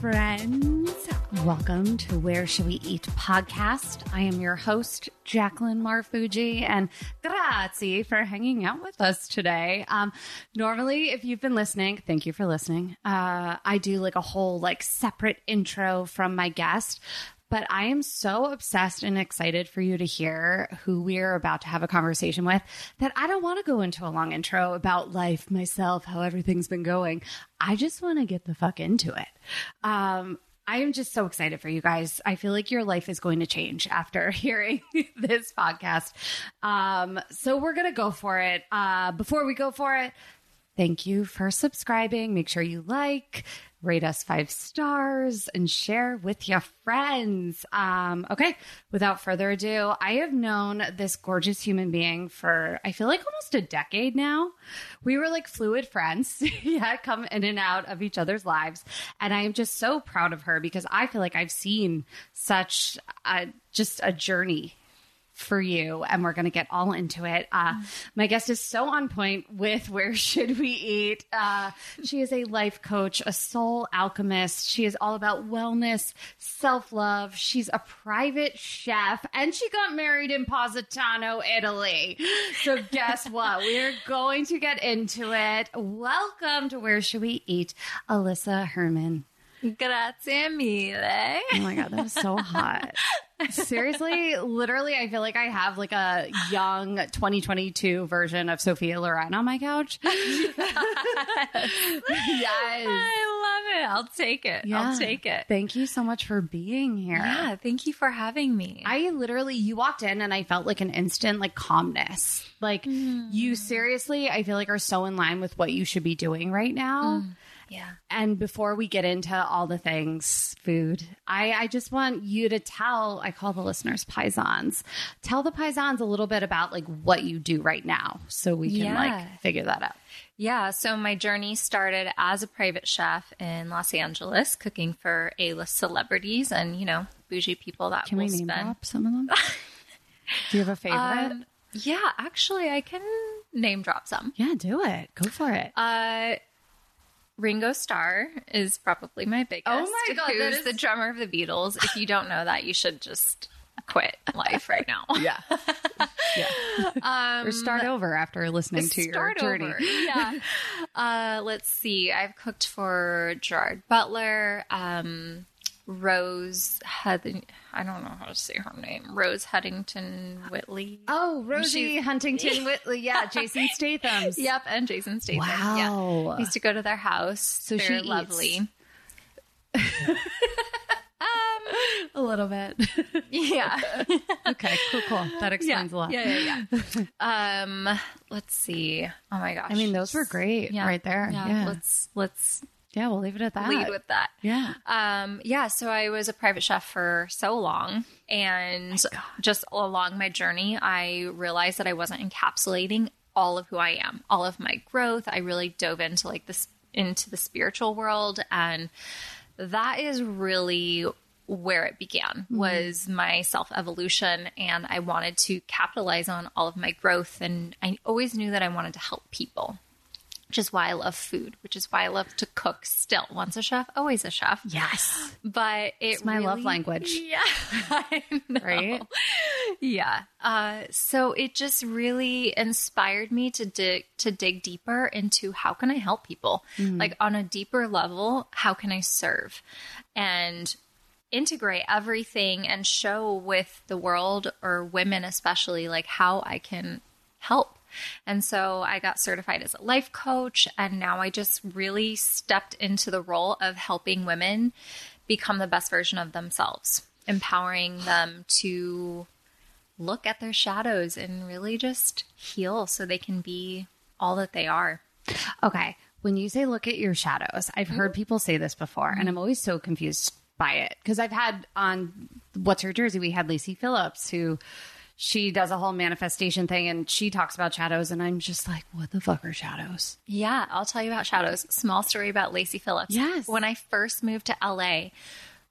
friends. Welcome to Where Should We Eat podcast. I am your host, Jaclyn Marfuggi, and grazie for hanging out with us today. Um, normally, if you've been listening, thank you for listening. Uh, I do like a whole like separate intro from my guest. But I am so obsessed and excited for you to hear who we're about to have a conversation with that I don't want to go into a long intro about life, myself, how everything's been going. I just want to get the fuck into it. Um, I am just so excited for you guys. I feel like your life is going to change after hearing this podcast. Um, so we're going to go for it. Uh, before we go for it, thank you for subscribing. Make sure you like, rate us five stars, and share with your friends. Um, okay, without further ado, I have known this gorgeous human being for, I feel like almost a decade now. We were like fluid friends, yeah, come in and out of each other's lives. And I am just so proud of her because I feel like I've seen such a, just a journey for you and we're going to get all into it. Uh, my guest is so on point with where should we eat. Uh, she is a life coach a soul alchemist. She is all about wellness self-love. She's a private chef and she got married in positano italy. So guess what? We're going to get into it. Welcome to where should we eat alyssa Herrmann Grazie mille. Oh my god, that was so hot. Seriously, literally, I feel like I have like a young 2022 version of Sophia Loren on my couch. yes. I love it. I'll take it. Yeah. I'll take it. Thank you so much for being here. Yeah, thank you for having me. I literally, you walked in and I felt like an instant like calmness. Like you mm. seriously, I feel like are so in line with what you should be doing right now. Mm. Yeah. And before we get into all the things, food, I, I just want you to tell, I call the listeners paisans, tell the paisans a little bit about like what you do right now so we can Yeah. like figure that out. Yeah, so my journey started as a private chef in Los Angeles, cooking for A-list celebrities and, you know, bougie people that Can we name spend. drop some of them? do you have a favorite? Um, yeah, actually, I can name drop some. yeah, do it. Go for it. Uh, Ringo Starr is probably my biggest. Oh my God, Who's is- the drummer of the Beatles? If you don't know that, you should just quit life right now. yeah. yeah. or start over after listening to your journey. over. Yeah. uh, let's see. I've cooked for Gerard Butler, um, Rose Head. I don't know how to say her name. Rose Headington Whitley. Oh, Rosie She's- Huntington Whitley. Yeah, Jason Statham's. Yep, and Jason Statham. Yeah. Wow. I used to go to their house. So They're she eats. lovely. A little bit. Yeah. okay, cool, cool. That explains a lot. Yeah, yeah, yeah. um, let's see. Oh my gosh. I mean, those were great right there. Yeah. Yeah. Let's let's Yeah, we'll leave it at that. lead with that. Yeah. Um, yeah, so I was a private chef for so long, and just along my journey, I realized that I wasn't encapsulating all of who I am, all of my growth. I really dove into like this into the spiritual world, and that is really where it began was my self evolution and I wanted to capitalize on all of my growth and I always knew that I wanted to help people which is why I love food, which is why I love to cook still. Once a chef, always a chef. Yes. But it It's my love language. Yeah. I know. Right? Yeah. Uh, so it just really inspired me to dig to dig deeper into how can I help people? Like on a deeper level, how can I serve? And integrate everything and show with the world or women especially like how I can help. And so I got certified as a life coach and now I just really stepped into the role of helping women become the best version of themselves, empowering them to look at their shadows and really just heal so they can be all that they are. Okay. When you say look at your shadows, I've heard mm-hmm. people say this before, and I'm mm-hmm. always so confused by it because I've had on What's Her Jersey, we had Lacy Phillips who she does a whole manifestation thing and she talks about shadows, and I'm just like, what the fuck are shadows? Yeah, I'll tell you about shadows. Small story about Lacy Phillips. Yes. When I first moved to LA,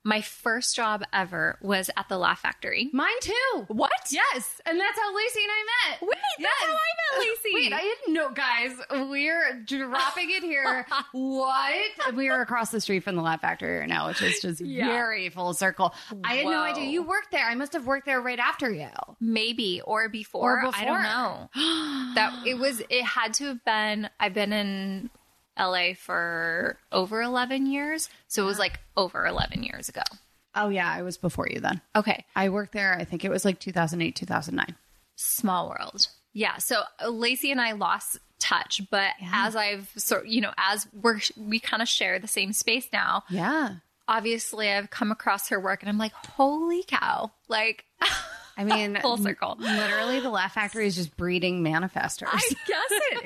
My first job ever was at the Laugh Factory. Mine too. What? Yes, and that's how Lacy and I met. Wait, that's how I met Lacy. Wait, I didn't know, guys. We're dropping it here. what? We are across the street from the Laugh Factory right now, which is just Yeah. very full circle. I had no idea you worked there. I must have worked there right after you. Maybe or before. Or I don't know. that it was. It had to have been. I've been in LA for over eleven years, so it was like over eleven years ago. Oh yeah, I was before you then. Okay, I worked there. I think it was like 2008, 2009. small world. Yeah. So Lacy and I lost touch, but as I've sort, you know, as we're we kind of share the same space now. Yeah. Obviously, I've come across her work, and I'm like, holy cow! Like, I mean, Full circle. Literally, the Laugh Factory is just breeding manifestors. I guess it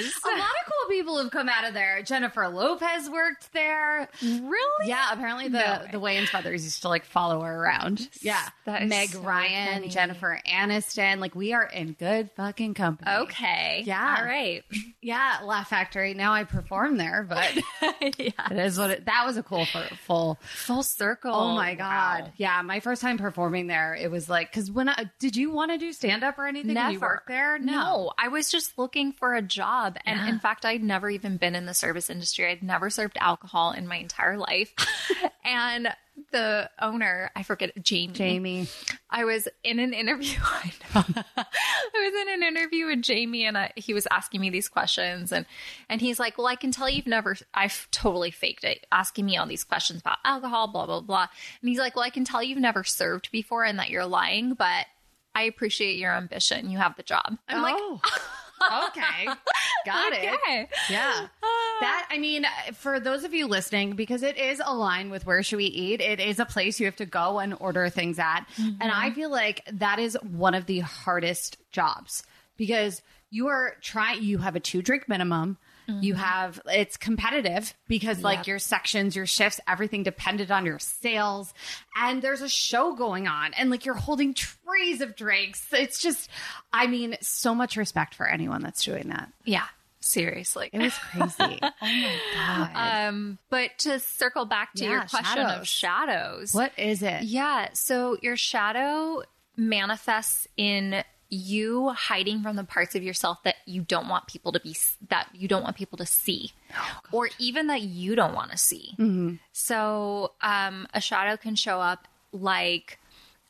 is. a lot of cool people have come out of there. Jennifer Lopez worked there. really? Yeah, apparently the No way. the Wayans brothers used to like follow her around. Yeah, Meg so Ryan, funny. Jennifer Aniston. Like we are in good fucking company. Okay. Yeah. All right. Yeah, Laugh Factory. Now I perform there, but yeah. it is what it. That was a cool full. Full circle. Oh my god. Wow. Yeah, my first time performing there, it was like because when I did you want to do stand up or anything when you Never. worked there? No, I was just looking for a job. And Yeah. in fact, I'd never even been in the service industry. I'd never served alcohol in my entire life. and the owner, I forget, Jamie. Jamie. I was in an interview. I know. I was in an interview with Jamie, and I, he was asking me these questions, and and he's like, "Well, I can tell you've never." I've totally faked it, asking me all these questions about alcohol, blah blah blah. And he's like, "Well, I can tell you've never served before, and that you're lying, but I appreciate your ambition. You have the job." I'm like, oh, okay, got it. Yeah. That, I mean, for those of you listening, because it is aligned with Where Should We Eat, it is a place you have to go and order things at. And I mm-hmm. feel like that is one of the hardest jobs because you are trying, you have a two drink minimum. You have, it's competitive because like Yep. your sections, your shifts, everything depended on your sales. And there's a show going on and like you're holding trays of drinks. It's just, I mean, so much respect for anyone that's doing that. yeah." Seriously. It was crazy. oh my god. Um, but to circle back to Yeah, your question shadows. of shadows, what is it? Yeah. So your shadow manifests in you hiding from the parts of yourself that you don't want people to be that you don't want people to see or even that you don't want to see. So um, a shadow can show up like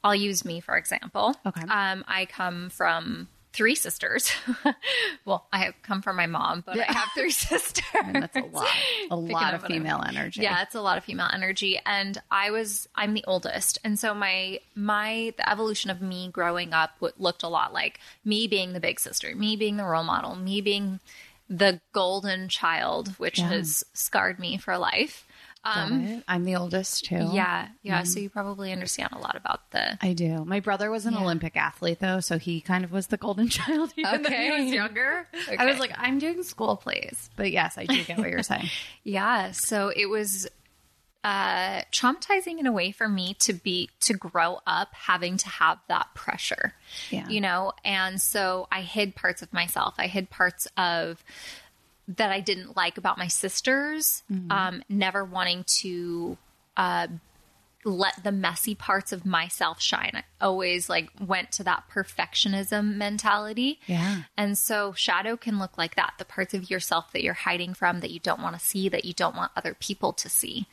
I'll use me for example. Okay. Um, I come from three sisters. well, I have come from my mom, but I have three sisters. That's a lot. A lot of female energy. Yeah, it's a lot of female energy and I was I'm the oldest. And so my my the evolution of me growing up w- looked a lot like me being the big sister, me being the role model, me being the golden child, which Yeah. has scarred me for life. Um. I'm the oldest too. yeah, yeah, so you probably understand a lot about the I do. My brother was an Yeah. Olympic athlete though, so he kind of was the golden child even though he was younger. I was like, I'm doing school plays. But yes, I do get what you're saying. Yeah, so it was uh traumatizing in a way for me to be to grow up having to have that pressure. Yeah. You know, and so I hid parts of myself. I hid parts of that I didn't like about my sisters, um never wanting to uh let the messy parts of myself shine. I always like went to that perfectionism mentality. Yeah. And so shadow can look like that the parts of yourself that you're hiding from, that you don't want to see, that you don't want other people to see.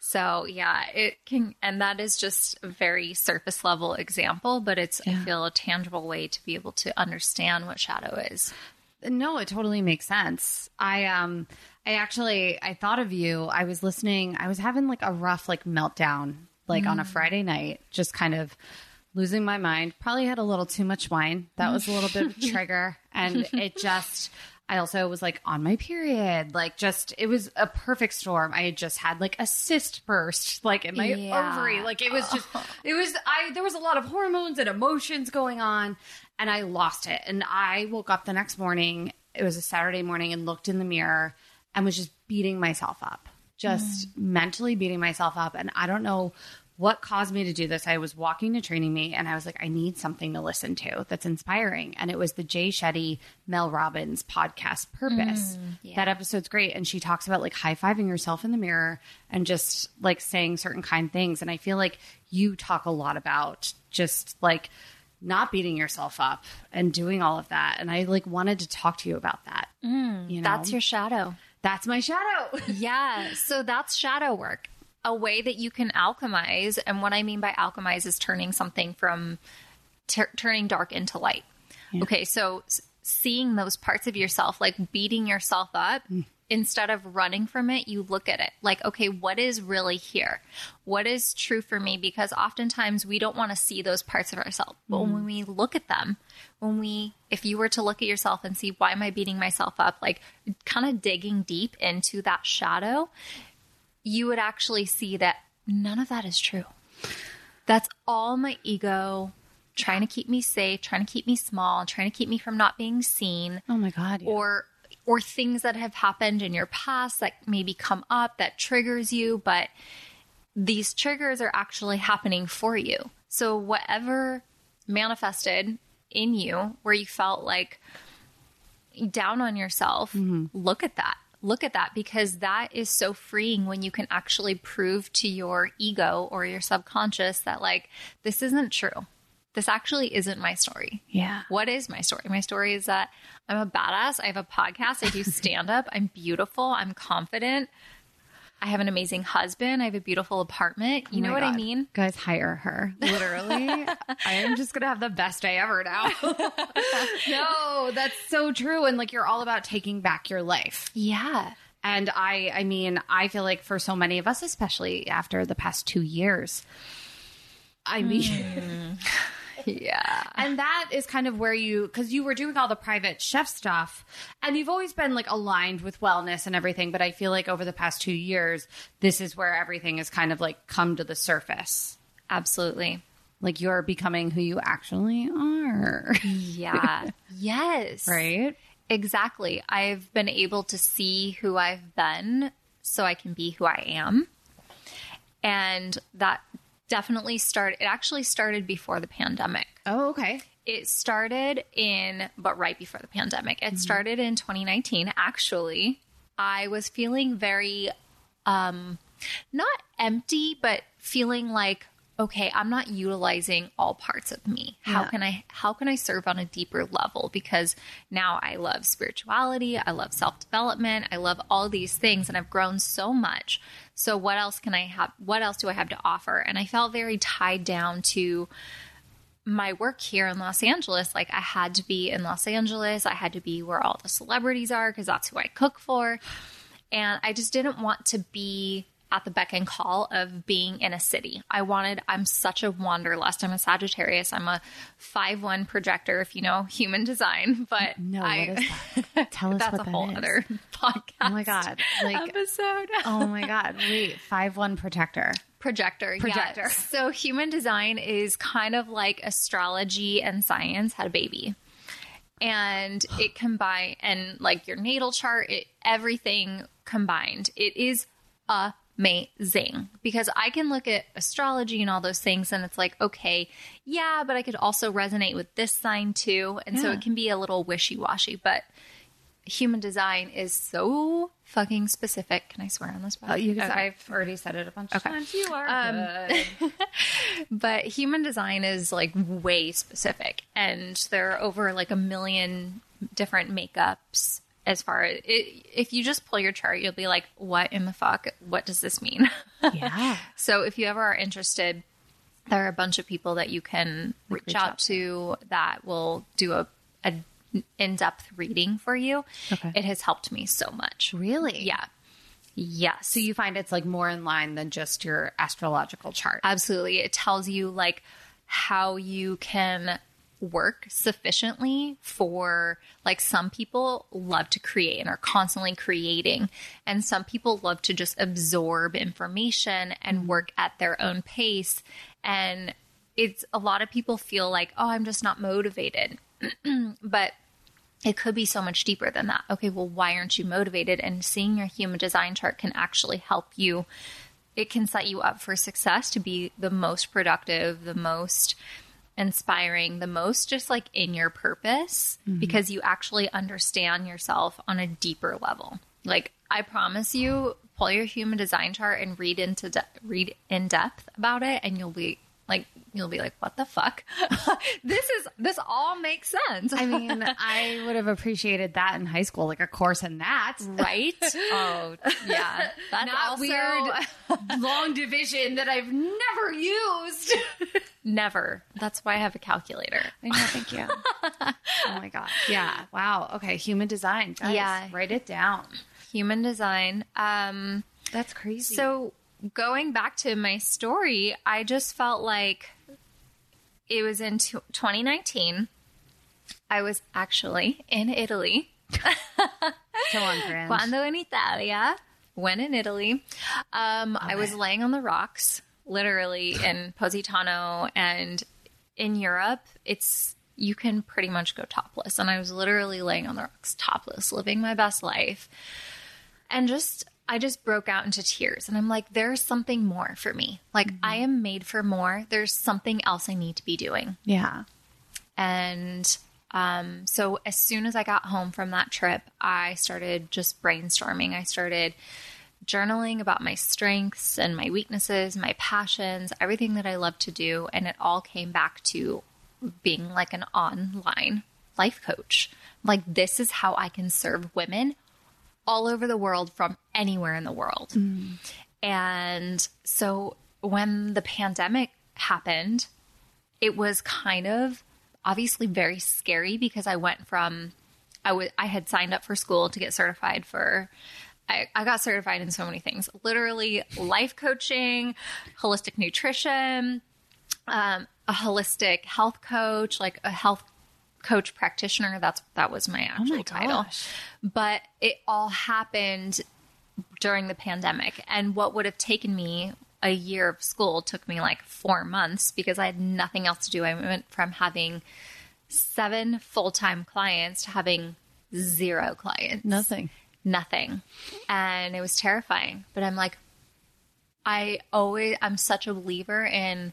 So, yeah, it can, and that is just a very surface level example, but it's, I feel, a tangible way to be able to understand what shadow is. No, it totally makes sense. I um I actually I thought of you. I was listening. I was having like a rough like meltdown like on a Friday night, just kind of losing my mind. Probably had a little too much wine. That was a little bit of a trigger and it just I also was like on my period. Like just it was a perfect storm. I had just had like a cyst burst like in my Yeah. ovary. Like it was just it was I there was a lot of hormones and emotions going on and I lost it. And I woke up the next morning, it was a Saturday morning, and looked in the mirror and was just beating myself up, just mm. mentally beating myself up. And I don't know what caused me to do this? I was walking to training me and I was like, I need something to listen to that's inspiring. And it was the Jay Shetty, Mel Robbins podcast, Purpose. Mm, yeah. That episode's great. And she talks about like high fiving yourself in the mirror and just like saying certain kind things. And I feel like you talk a lot about just like not beating yourself up and doing all of that. And I like wanted to talk to you about that. Mm. you know, That's your shadow. that's my shadow. Yeah. So that's shadow work. A way that you can alchemize. And what I mean by alchemize is turning something from tur turning dark into light. Okay. So s- seeing those parts of yourself, like beating yourself up, mm. Instead of running from it, you look at it like, okay, what is really here? What is true for me? Because oftentimes we don't want to see those parts of ourselves. But when mm-hmm. we look at them, when we, if you were to look at yourself and see, why am I beating myself up? Like kind of digging deep into that shadow, you would actually see that none of that is true. That's all my ego trying to keep me safe, trying to keep me small, trying to keep me from not being seen Oh my God. yeah. or or things that have happened in your past that maybe come up that triggers you, but these triggers are actually happening for you. So whatever manifested in you where you felt like down on yourself, mm-hmm. look at that. Look at that because that is so freeing when you can actually prove to your ego or your subconscious that, like, this isn't true. This actually isn't my story. yeah. What is my story? My story is that I'm a badass. I have a podcast. I do stand up. I'm beautiful. I'm confident. I have an amazing husband. I have a beautiful apartment. You Oh know what I mean? Guys, hire her. Literally. I am just going to have the best day ever now. no, that's so true. And like, you're all about taking back your life. Yeah. And I, I mean, I feel like for so many of us, especially after the past two years, I mean, mm. Yeah. and that is kind of where you, because you were doing all the private chef stuff, and you've always been like aligned with wellness and everything. But I feel like over the past two years, this is where everything has kind of like come to the surface. Absolutely. Like you're becoming who you actually are, Yeah. yes. right? Exactly. I've been able to see who I've been so I can be who I am. And that definitely started, it actually started before the pandemic. Oh, okay. It started in, but right before the pandemic. It started in 2019. Actually, I was feeling very, um, not empty, but feeling like, okay, I'm not utilizing all parts of me. How Yeah. can I, how can I serve on a deeper level? Because now I love spirituality. I love self development. I love all these things and I've grown so much. So what else can I have? What else do I have to offer? And I felt very tied down to, my work here in Los Angeles, like I had to be in Los Angeles. I had to be where all the celebrities are because that's who I cook for. And I just didn't want to be at the beck and call of being in a city. I wanted, I'm such a wanderlust. I'm a Sagittarius. I'm a 5 1 projector, if you know human design. But No, I, what is that? Tell us that's what a that whole is. other podcast. Oh my god! Like, episode. oh my god! Wait, five one protector. Projector. Projector. yes. So human design is kind of like astrology and science had a baby. And it combine and like your natal chart, it, everything combined. It is amazing because I can look at astrology and all those things and it's like, okay, yeah, but I could also resonate with this sign too. And so it can be a little wishy-washy, but human design is so fucking specific. Can I swear on this? Oh, you Okay. I've already said it a bunch of Okay. times. You are um, good. but human design is like way specific and there are over like a million different makeups as far as it, if you just pull your chart you'll be like what in the fuck what does this mean yeah. so if you ever are interested there are a bunch of people that you can reach, reach out, out to that will do a, a in-depth reading for you Okay. it has helped me so much Really? yeah yes So you find it's like more in line than just your astrological chart. Absolutely. It tells you like how you can work sufficiently for like some people love to create and are constantly creating. And some people love to just absorb information and mm-hmm. work at their own pace. And it's a lot of people feel like oh I'm just not motivated. But it could be so much deeper than that. Okay, well, why aren't you motivated? And seeing your human design chart can actually help you. It can set you up for success to be the most productive, the most inspiring, the most just like in your purpose mm-hmm. because you actually understand yourself on a deeper level. Like I promise you, pull your human design chart and read into de- read in depth about it, and you'll be like you'll be like, what the fuck? this is this all makes sense. I mean, I would have appreciated that in high school, like a course in that. right? Oh yeah, that's Not also weird long division that I've never used. never. That's why I have a calculator. I know, thank you. oh my god. Yeah. Wow. Okay. Human design. Guys, Yeah. Write it down. Human design. Um, That's crazy. So going back to my story, I just felt like it was in tw 2019. I was actually in Italy. so on brand. Quando in Italia, when in Italy, um, I was laying on the rocks, literally in Positano, and in Europe, it's you can pretty much go topless, and I was literally laying on the rocks, topless, living my best life, and just I just broke out into tears, and I'm like, there's something more for me. Like I am made for more. There's something else I need to be doing. Yeah. And um, so as soon as I got home from that trip, I started just brainstorming. I started journaling about my strengths and my weaknesses, my passions, everything that I love to do. And it all came back to being like an online life coach. Like, this is how I can serve women all over the world from anywhere in the world. And so when the pandemic happened, it was kind of obviously very scary because I went from I was I had signed up for school to get certified for I, I got certified in so many things. Literally life coaching, holistic nutrition, um, a holistic health coach, like a health coach practitioner. That's that was my oh actual my title. gosh. But it all happened during the pandemic. And what would have taken me a year of school took me like four months because I had nothing else to do. I went from having seven full time clients to having zero clients. Nothing. Nothing. And it was terrifying. But I'm like, I always, I'm such a believer in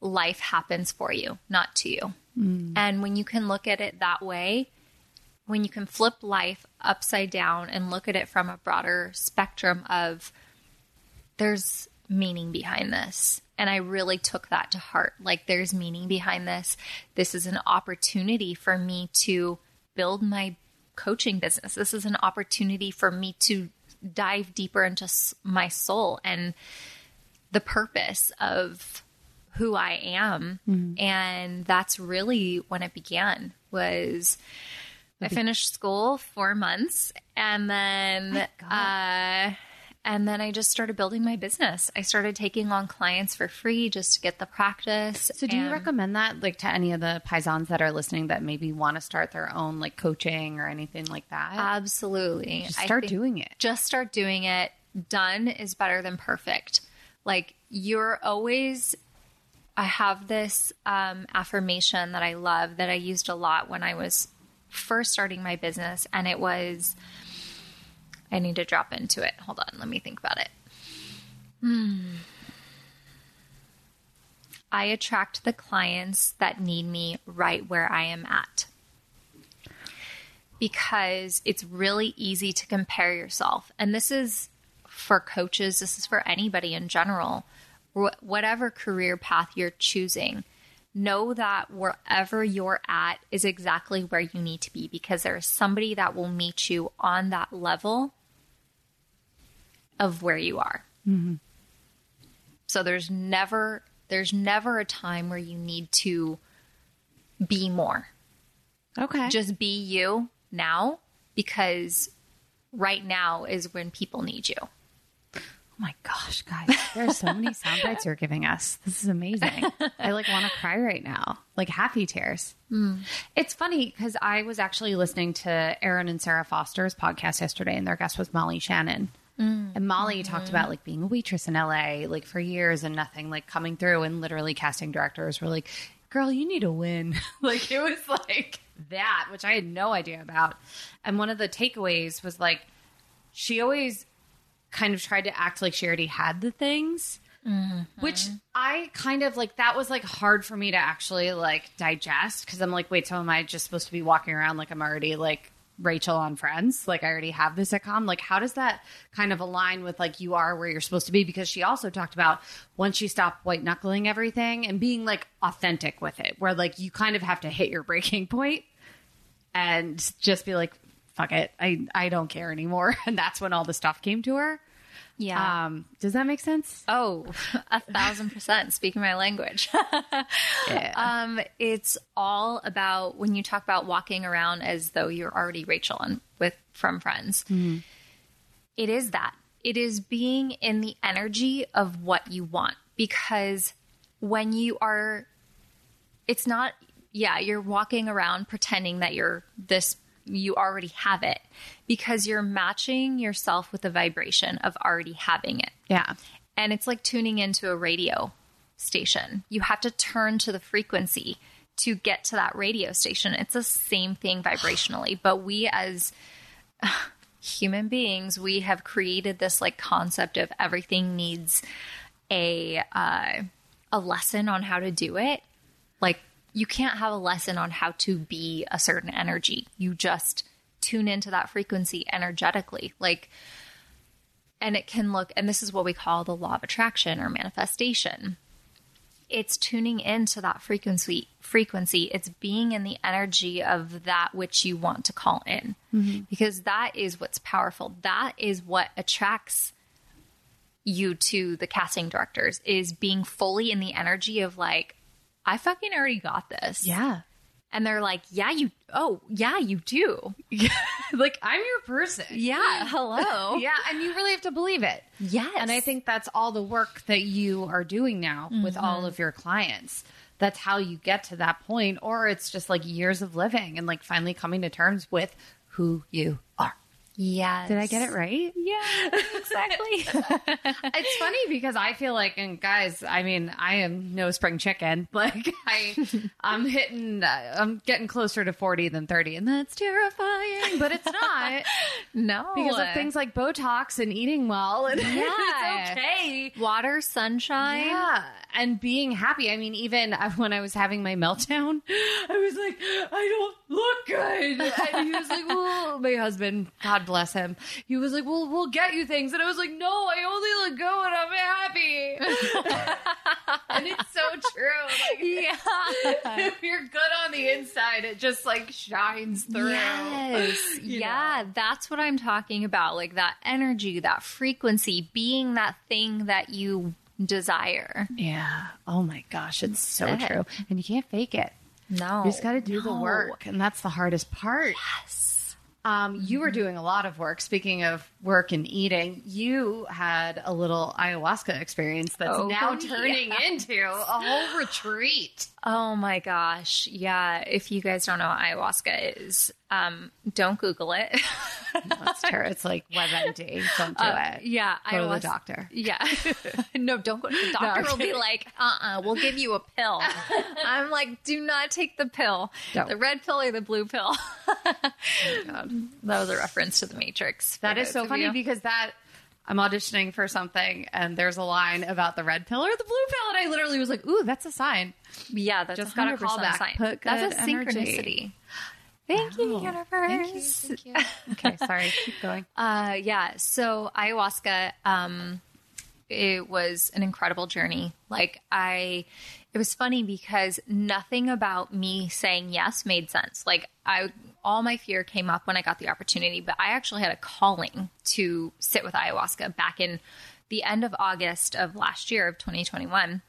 life happens for you, not to you. Mm. And when you can look at it that way, when you can flip life upside down and look at it from a broader spectrum of there's meaning behind this. And I really took that to heart. Like, there's meaning behind this. This is an opportunity for me to build my coaching business. This is an opportunity for me to dive deeper into my soul and the purpose of who I am. And that's really when it began was I finished school four months and then uh and then I just started building my business. I started taking on clients for free just to get the practice. So, do you recommend that, like, to any of the paisans that are listening that maybe want to start their own, like, coaching or anything like that? Absolutely. Just start doing it. Just start doing it. Done is better than perfect. Like you're always I have this um, affirmation that I love that I used a lot when I was first starting my business, and it was I need to drop into it. Hold on, let me think about it. Hmm. I attract the clients that need me right where I am at because it's really easy to compare yourself. And this is for coaches, this is for anybody in general. Wh- Whatever career path you're choosing, know that wherever you're at is exactly where you need to be because there is somebody that will meet you on that level of where you are. Mm-hmm. So there's never there's never a time where you need to be more Okay. just be you now because right now is when people need you. Oh my gosh, guys. There are so many sound bites you're giving us. This is amazing. I, like, want to cry right now. Like, happy tears. Mm. It's funny because I was actually listening to Erin and Sara Foster's podcast yesterday, and their guest was Molly Shannon. Mm. And Molly mm-hmm. talked about like being a waitress in LA like for years and nothing like coming through and literally casting directors were like, "Girl, you need to win." like it was like that, which I had no idea about. And one of the takeaways was like she always kind of tried to act like she already had the things. Mm-hmm. Which I kind of like that was like hard for me to actually like digest because I'm like, wait, so am I just supposed to be walking around like I'm already like Rachel on Friends? Like I already have the sitcom? Like how does that kind of align with like you are where you're supposed to be? Because she also talked about once you stop white knuckling everything and being like authentic with it, where like you kind of have to hit your breaking point and just be like, fuck it, I I don't care anymore. And that's when all the stuff came to her. Yeah. Um, does that make sense? Oh, a thousand percent. Speaking my language. Yeah. um, it's all about when you talk about walking around as though you're already Rachel and with from Friends. It is that. It is being in the energy of what you want because when you are, it's not. Yeah, you're walking around pretending that you're this. You already have it because you're matching yourself with the vibration of already having it yeah. and it's like tuning into a radio station. You have to turn to the frequency to get to that radio station. It's the same thing vibrationally, but we as human beings, we have created this like concept of everything needs a uh, a lesson on how to do it. Like you can't have a lesson on how to be a certain energy. You just tune into that frequency energetically. Like and it can look and this is what we call the law of attraction or manifestation it's tuning into that frequency frequency it's being in the energy of that which you want to call in mm-hmm. because that is what's powerful that is what attracts you to the casting directors is being fully in the energy of like i fucking already got this Yeah. and they're like yeah you oh yeah you do like I'm your person. yeah hello Yeah, and you really have to believe it. yes And I think that's all the work that you are doing now with mm-hmm. all of your clients. That's how you get to that point, or it's just like years of living and like finally coming to terms with who you are. Yes Did I get it right? Yeah, exactly. It's funny because I feel like, and guys, I mean, I am no spring chicken. Like I, I'm hitting, uh, I'm getting closer to 40 than 30, and that's terrifying. But it's not no, because of things like Botox and eating well, and Yeah. it's okay. water, sunshine. Yeah, and being happy. I mean, even uh, when I was having my meltdown, I was like, I don't look good. And he was like, Well, my husband, God bless him, he was like, Well, we'll get you things. And I was like, No, I only look good when I'm happy. and it's so true. Like, Yeah. if you're good on the inside, it just like shines through. Yes. Yeah, that's what I'm talking about. Like that energy, that frequency, being that thing that you desire. Yeah. Oh my gosh, it's so it. true. And you can't fake it. No. You just got to do the work, and that's the hardest part. Yes. Um, you were doing a lot of work. Speaking of work and eating, you had a little ayahuasca experience that's Oh, now yeah. turning into a whole retreat. Oh my gosh. Yeah. If you guys don't know what ayahuasca is, um, don't Google it. That's terrible. It's like WebMD. Don't do Uh, it. yeah. Go to the doctor. Yeah. no, don't go. To the doctor will be like, uh uh-uh, uh, we will give you a pill. I'm like, do not take the pill. Don't. The red pill or the blue pill. God. that was a reference to the Matrix. That is so funny you. because that I'm auditioning for something and there's a line about the red pill or the blue pill, and I literally was like, "Ooh, that's a sign." yeah, that's Just got a 100% call sign. Put That's a energy. synchronicity. Thank you, Oh, universe. Thank you. Thank you. Okay, sorry. Keep going. Uh, yeah. So ayahuasca, um, it was an incredible journey. Like I, it was funny because nothing about me saying yes made sense. Like I, all my fear came up when I got the opportunity, but I actually had a calling to sit with ayahuasca back in the end of August of last year of 2021.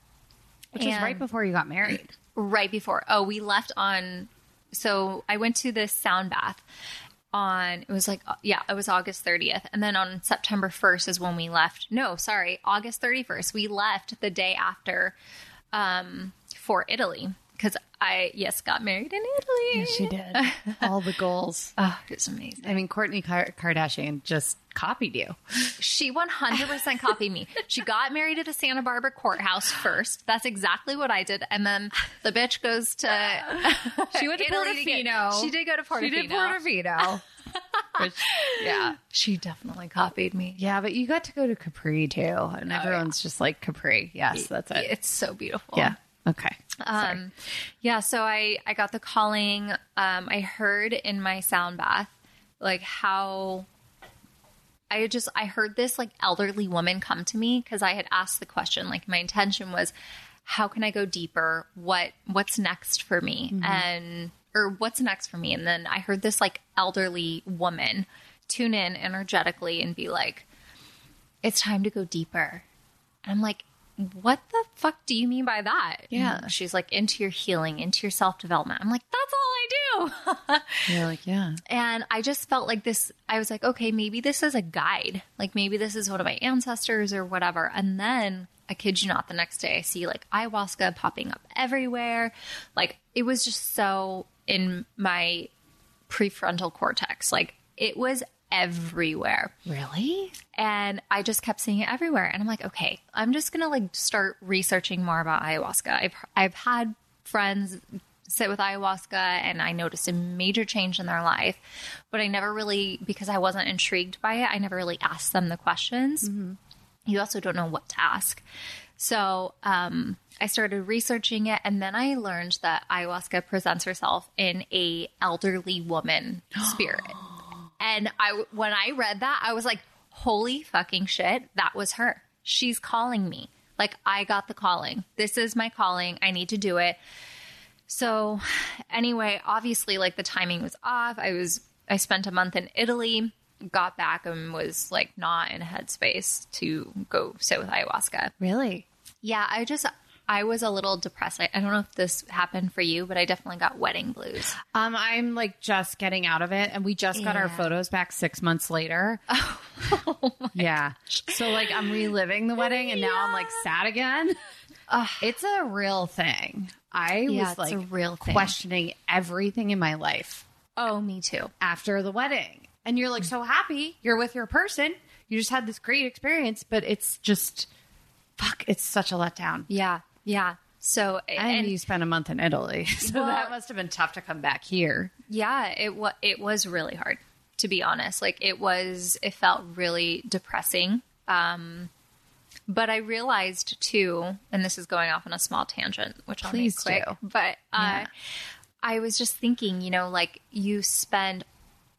Which And- right before you got married. right before. Oh, we left on. So I went to this sound bath on. It was like yeah, it was August thirtieth, and then on September first is when we left. No, sorry, August thirty first. We left the day after um, for Italy because I yes got married in Italy. Yes, She did. All the goals. Oh, it was amazing. I mean, Kourtney Kar- Kardashian just copied you. She 100% copied me. She got married at the Santa Barbara courthouse first. That's exactly what I did. And then the bitch goes to She went to Italy to Portofino. She did go to Portofino. She did Portofino. Which, yeah. She definitely copied me. Yeah, but you got to go to Capri too. And oh, everyone's just like Capri. Yes, that's it. It's so beautiful. Yeah. Okay. Um, yeah. So I I got the calling. Um, I heard in my sound bath like how I just I heard this like elderly woman come to me because I had asked the question. Like my intention was, how can I go deeper? What what's next for me? And or what's next for me? And then I heard this like elderly woman tune in energetically and be like, it's time to go deeper. And I'm like, what the fuck do you mean by that? Yeah. And she's like, into your healing, into your self development. I'm like, that's all I do. You're like, yeah. and I just felt like this. I was like, okay, maybe this is a guide. Like maybe this is one of my ancestors or whatever. And then I kid you not, the next day I see like ayahuasca popping up everywhere. Like it was just so in my prefrontal cortex. Like it was everywhere. Really? And I just kept seeing it everywhere. And I'm like, okay, I'm just gonna like start researching more about ayahuasca. I've I've had friends sit with ayahuasca and I noticed a major change in their life, but I never really because I wasn't intrigued by it, I never really asked them the questions. You also don't know what to ask. So um, I started researching it, and then I learned that ayahuasca presents herself in a elderly woman spirit. And I, when I read that, I was like, holy fucking shit, that was her. She's calling me. Like, I got the calling. This is my calling. I need to do it. So, anyway, obviously, like the timing was off. I was, I spent a month in Italy, got back and was like not in a headspace to go sit with ayahuasca. Really? Yeah, I just, I was a little depressed. I, I don't know if this happened for you, but I definitely got wedding blues. Um, I'm like just getting out of it, and we just got our photos back six months later. yeah. So like I'm reliving the wedding, and now I'm like sad again. it's a real thing. I Yeah, was like a real thing. questioning everything in my life Oh, me too. after the wedding, and you're like so happy you're with your person. You just had this great experience, but it's just fuck. It's such a letdown. Yeah, yeah. So, And, and you spent a month in Italy, so Well- that must have been tough to come back here. Yeah, it was it was really hard to be honest. Like it was it felt really depressing. Um but I realized too, and this is going off on a small tangent, which I'll Please make quick. do. But uh, Yeah. I was just thinking, you know, like you spend,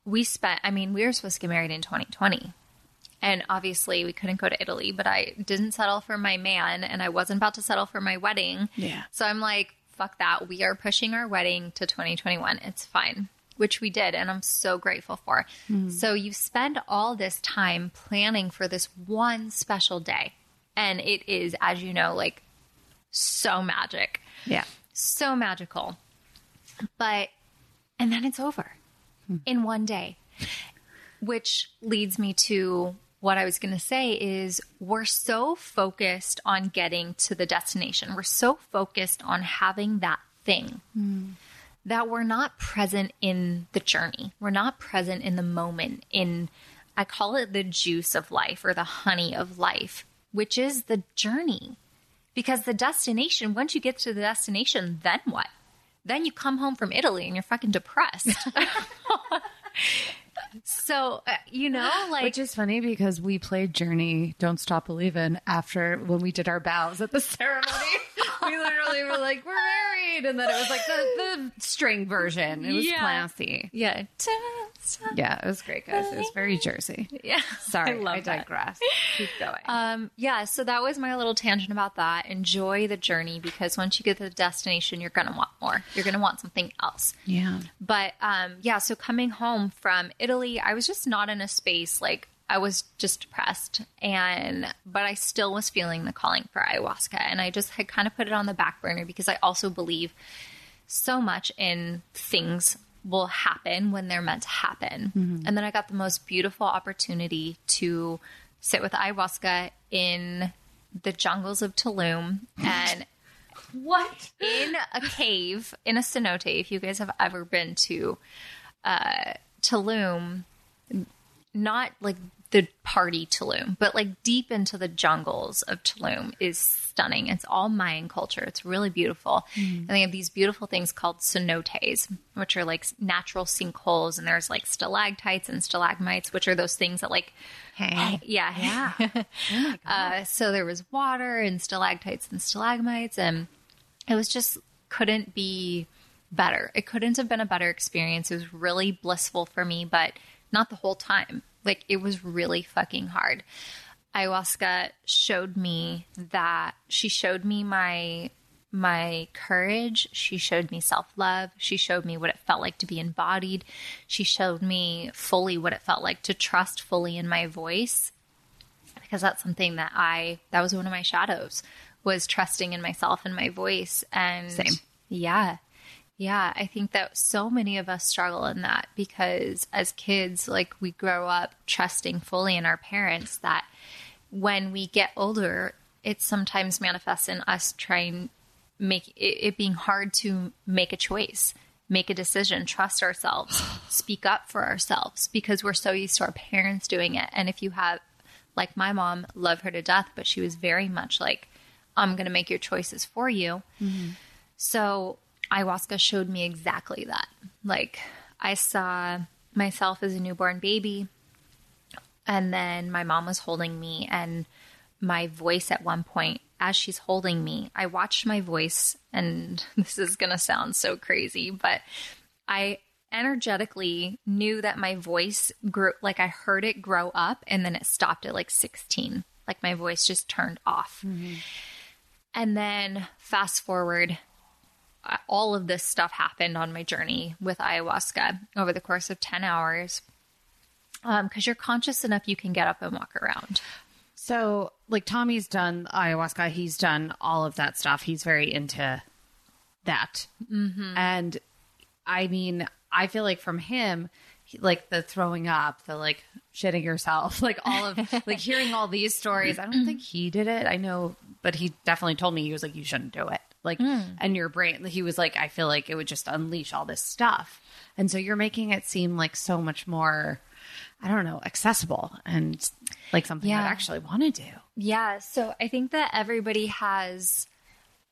we spent. I mean, we were supposed to get married in 2020, and obviously we couldn't go to Italy. But I didn't settle for my man, and I wasn't about to settle for my wedding. Yeah. So I'm like, fuck that. We are pushing our wedding to 2021. It's fine. Which we did, and I'm so grateful for. Hmm. So you spend all this time planning for this one special day. And it is, as you know, like so magic, Yeah. so magical. But, and then it's over hmm. in one day, which leads me to what I was going to say is we're so focused on getting to the destination. We're so focused on having that thing hmm. that we're not present in the journey. We're not present in the moment in I call it the juice of life or the honey of life, which is the journey. Because the destination, once you get to the destination, then what? Then you come home from Italy and you're fucking depressed. so, uh, you know, like Which is funny because we played Journey Don't Stop Believing after when we did our bows at the ceremony. we literally were like, we're married. And then it was like the, the string version. It was Yeah. classy. yeah. Yeah, it was great, guys. It was very Jersey. Yeah. Sorry, I, love that. digress. Keep going. Um, yeah, so that was my little tangent about that. Enjoy the journey because once you get to the destination, you're going to want more. You're going to want something else. yeah. But um, yeah, so coming home from Italy, I was just not in a space like I was just depressed, and but I still was feeling the calling for ayahuasca, and I just had kind of put it on the back burner because I also believe so much in things will happen when they're meant to happen. And then I got the most beautiful opportunity to sit with ayahuasca in the jungles of Tulum and What? in a cave in a cenote. If you guys have ever been to uh, Tulum, not like the party Tulum, but like deep into the jungles of Tulum is stunning. It's all Mayan culture. It's really beautiful. And they have these beautiful things called cenotes, which are like natural sinkholes. And there's like stalactites and stalagmites, which are those things that like, Hey. yeah. Yeah. uh, so there was water and stalactites and stalagmites. And it was just couldn't be better. It couldn't have been a better experience. It was really blissful for me, but not the whole time. Like it was really fucking hard. Ayahuasca showed me that she showed me my my courage. She showed me self love. She showed me what it felt like to be embodied. She showed me fully what it felt like to trust fully in my voice because that's something that I that was one of my shadows was trusting in myself and my voice and Same. yeah. Yeah, I think that so many of us struggle in that because as kids like we grow up trusting fully in our parents that when we get older it sometimes manifests in us trying make it, it being hard to make a choice make a decision trust ourselves speak up for ourselves because we're so used to our parents doing it. And if you have like my mom love her to death but she was very much like i'm going to make your choices for you. Mm-hmm. So ayahuasca showed me exactly that like i saw myself as a newborn baby and then my mom was holding me, and my voice at one point, as she's holding me, I watched my voice, and this is going to sound so crazy, but I energetically knew that my voice grew, like I heard it grow up, and then it stopped at like 16. Like my voice just turned off. Mm-hmm. And then fast forward, all of this stuff happened on my journey with ayahuasca over the course of 10 hours because you're conscious enough you can get up and walk around. So, like Tommy's done ayahuasca, he's done all of that stuff. He's very into that. Mm-hmm. And I mean, I feel like from him, like the throwing up, the like shitting yourself, like all of like hearing all these stories. I don't think he did it. I know, but he definitely told me he was like, you shouldn't do it. Like, and your brain, he was like, I feel like it would just unleash all this stuff. And so you're making it seem like so much more, I don't know, accessible and like something Yeah. I actually want to do. Yeah, so I think that everybody has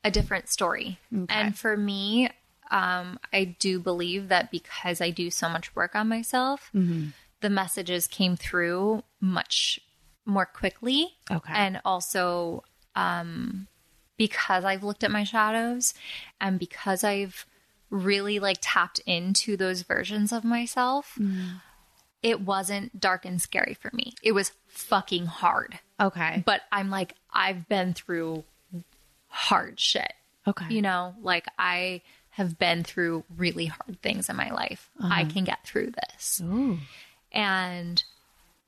a different story. And for me, um, I do believe that because I do so much work on myself, the messages came through much more quickly. Okay. And also, um, because I've looked at my shadows and because I've really like tapped into those versions of myself, mm. it wasn't dark and scary for me. It was fucking hard Okay. but I'm like, I've been through hard shit. Okay. You know, like I have been through really hard things in my life. I uh-huh. can get through this. Ooh. And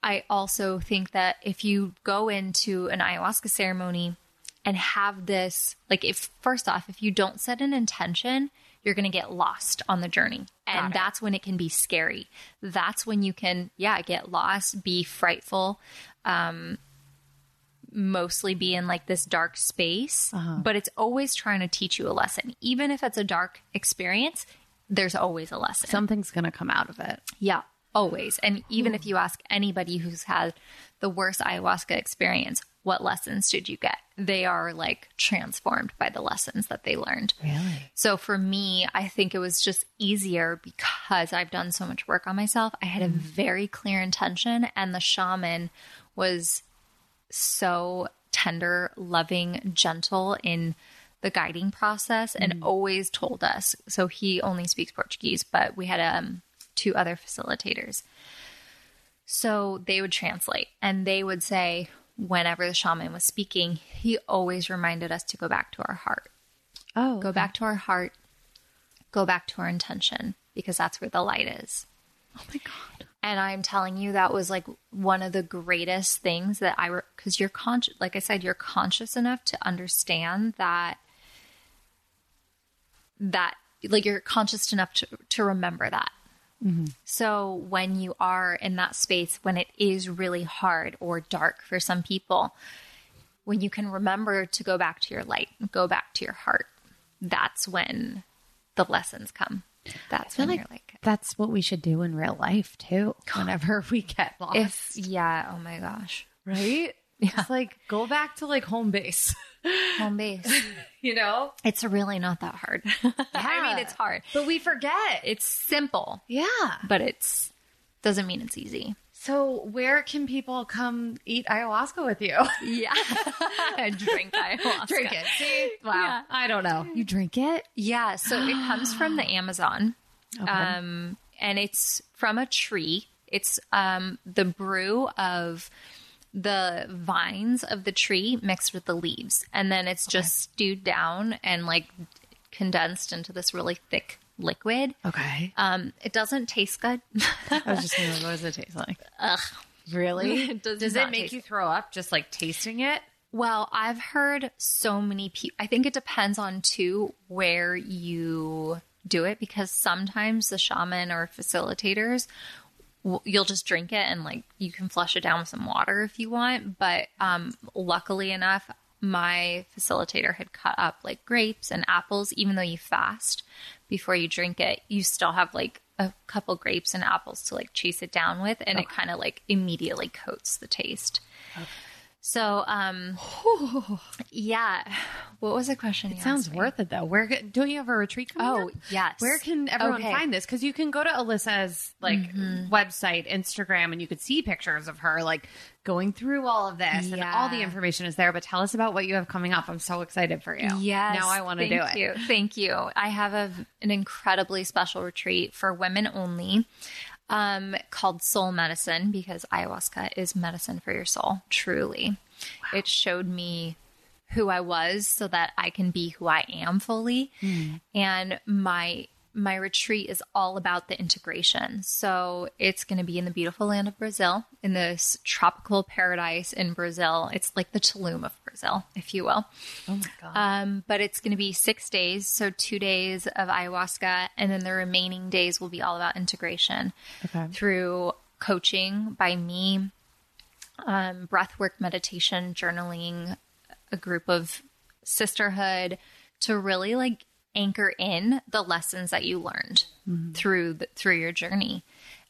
I also think that if you go into an ayahuasca ceremony and have this, like, if first off, if you don't set an intention, you're going to get lost on the journey. And that's when it can be scary. That's when you can, yeah, get lost, be frightful, um, mostly be in like this dark space. But it's always trying to teach you a lesson. Even if it's a dark experience, there's always a lesson. Something's going to come out of it. Yeah, always. And even if you ask anybody who's had the worst ayahuasca experience, what lessons did you get? They are like transformed by the lessons that they learned. Really? So for me, I think it was just easier because I've done so much work on myself. I had a very clear intention, and the shaman was so tender, loving, gentle in the guiding process and always told us. So he only speaks Portuguese, but we had um, two other facilitators. So they would translate and they would say, whenever the shaman was speaking, he always reminded us to go back to our heart Oh. go back to our heart, go back to our intention, because that's where the light is. Oh my God. And I'm telling you, that was like one of the greatest things that I, because you're conscious, like I said, you're conscious enough to understand that, that, like you're conscious enough to, to remember that. Mm-hmm. So when you are in that space, when it is really hard or dark for some people, when you can remember to go back to your light, go back to your heart, that's when the lessons come. That's when like you're like, That's what we should do in real life too. Whenever we get lost, if yeah, oh my gosh, right? Yeah. Just like go back to like home base. home base. you know? it's really not that hard. I mean, it's hard. But we forget. It's simple, yeah. but it's doesn't mean it's easy. So where can people come eat ayahuasca with you? Yeah, and drink ayahuasca. drink it. See? Wow. Yeah. I don't know. You drink it? Yeah, so it comes from the Amazon. Okay. Um, and it's from a tree. It's um, the brew of the vines of the tree mixed with the leaves. And then it's just stewed down and like condensed into this really thick liquid. okay. Um, it doesn't taste good. I was just thinking, what does it taste like? Ugh. Really? It does does it make you throw up just like tasting it? Well, I've heard so many people. I think it depends on too where you do it because sometimes the shaman or facilitators, you'll just drink it and like you can flush it down with some water if you want. But um, luckily enough, my facilitator had cut up like grapes and apples. Even though you fast before you drink it, you still have like a couple grapes and apples to like chase it down with, and it kind of like immediately coats the taste. So, um, yeah. What was the question? you Sounds worth it though. Where don't you have a retreat coming Oh, up? yes. Where can everyone Okay. find this? Because you can go to Alyssa's like website, Instagram, and you could see pictures of her like going through all of this, and all the information is there. But tell us about what you have coming up. I'm so excited for you. Yes. now I want to do it. You. Thank you. I have a, an incredibly special retreat for women only um, called Soul Medicine because ayahuasca is medicine for your soul, truly. It showed me who I was so that I can be who I am fully. And my my retreat is all about the integration. So it's going to be in the beautiful land of Brazil, in this tropical paradise in Brazil. It's like the Tulum of Brazil, if you will. Oh my god. Um, but it's going to be six days, so two days of ayahuasca, and then the remaining days will be all about integration Okay. through coaching by me, um, breathwork, meditation, journaling, a group of sisterhood to really like anchor in the lessons that you learned mm-hmm. through the, through your journey.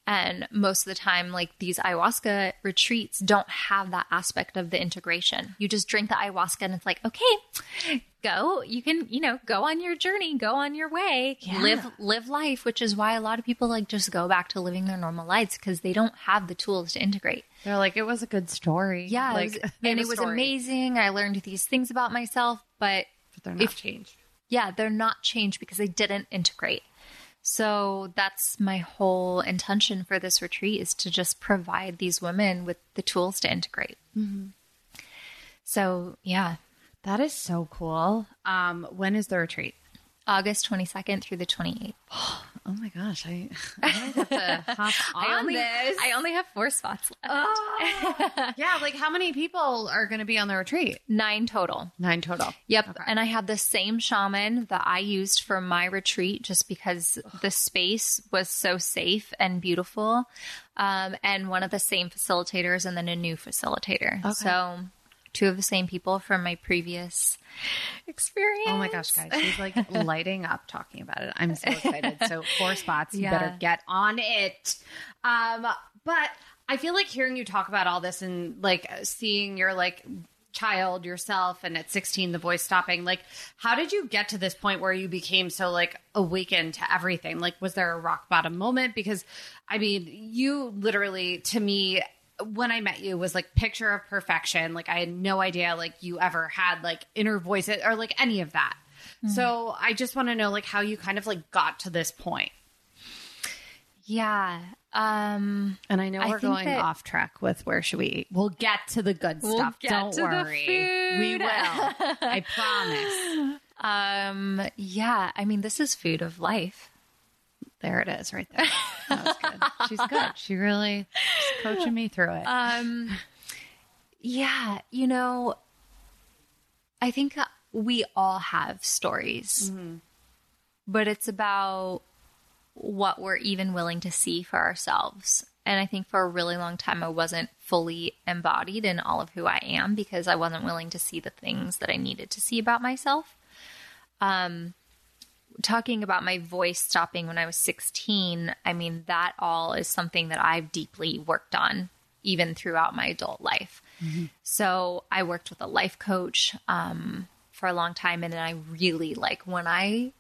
And most of the time, like these ayahuasca retreats don't have that aspect of the integration. You just drink the ayahuasca and it's like, okay, go. You can, you know, go on your journey, go on your way, live, live life, which is why a lot of people like just go back to living their normal lives because they don't have the tools to integrate. They're like, it was a good story. Yeah. like, it was- and it was amazing. I learned these things about myself, but But they're not If- changed. Yeah, they're not changed because they didn't integrate. So that's my whole intention for this retreat is to just provide these women with the tools to integrate. So yeah, That is so cool. Um, when is the retreat? August 22nd through the 28th. Oh my gosh, I, I have to hop on I only, this. I only have four spots left. Oh. yeah, like how many people are going to be on the retreat? Nine total. Nine total. Yep. And I have the same shaman that I used for my retreat just because the space was so safe and beautiful. Um, and one of the same facilitators and then a new facilitator. So two of the same people from my previous experience. Oh my gosh, guys, she's like lighting up talking about it. I'm so excited. So four spots, you Yeah. better get on it. Um, but I feel like hearing you talk about all this and like seeing your like child yourself and at 16 the voice stopping like how did you get to this point where you became so like awakened to everything like was there a rock bottom moment because i mean you literally to me when i met you was like picture of perfection. Like i had no idea like you ever had like inner voices or like any of that. So i just want to know like how you kind of like got to this point. Yeah. Um, and i know we're think going that- off track with where should we eat we'll get to the good We'll stuff. get don't to the worry. We will. I promise. Um, yeah. I mean, this is food of life. There it is, right there. That was good. She's good. She really she's coaching me through it. Um, yeah, you know, I think we all have stories, but it's about what we're even willing to see for ourselves. And I think for a really long time, I wasn't fully embodied in all of who I am because I wasn't willing to see the things that I needed to see about myself. Um, talking about my voice stopping when I was 16, I mean, that all is something that I've deeply worked on even throughout my adult life. Mm-hmm. So I worked with a life coach um, for a long time. And then I really like when I,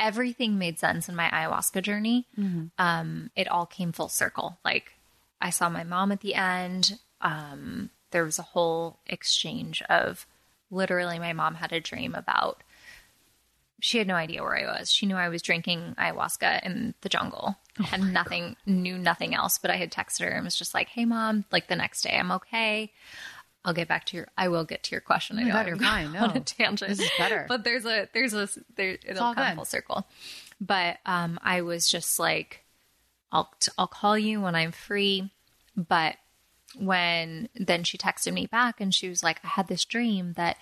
everything made sense in my ayahuasca journey. Mm-hmm. Um, it all came full circle. Like I saw my mom at the end. Um, there was a whole exchange of literally my mom had a dream about she had no idea where I was. She knew I was drinking ayahuasca in the jungle. Oh had nothing, God. knew nothing else. But I had texted her and was just like, "Hey, mom, like the next day, I'm okay. I'll get back to your. I will get to your question. I know you're fine. No, on a tangent. This is better. But there's a there's a there. It'll come good. full circle. But um, I was just like, I'll I'll call you when I'm free. But when then she texted me back and she was like, I had this dream that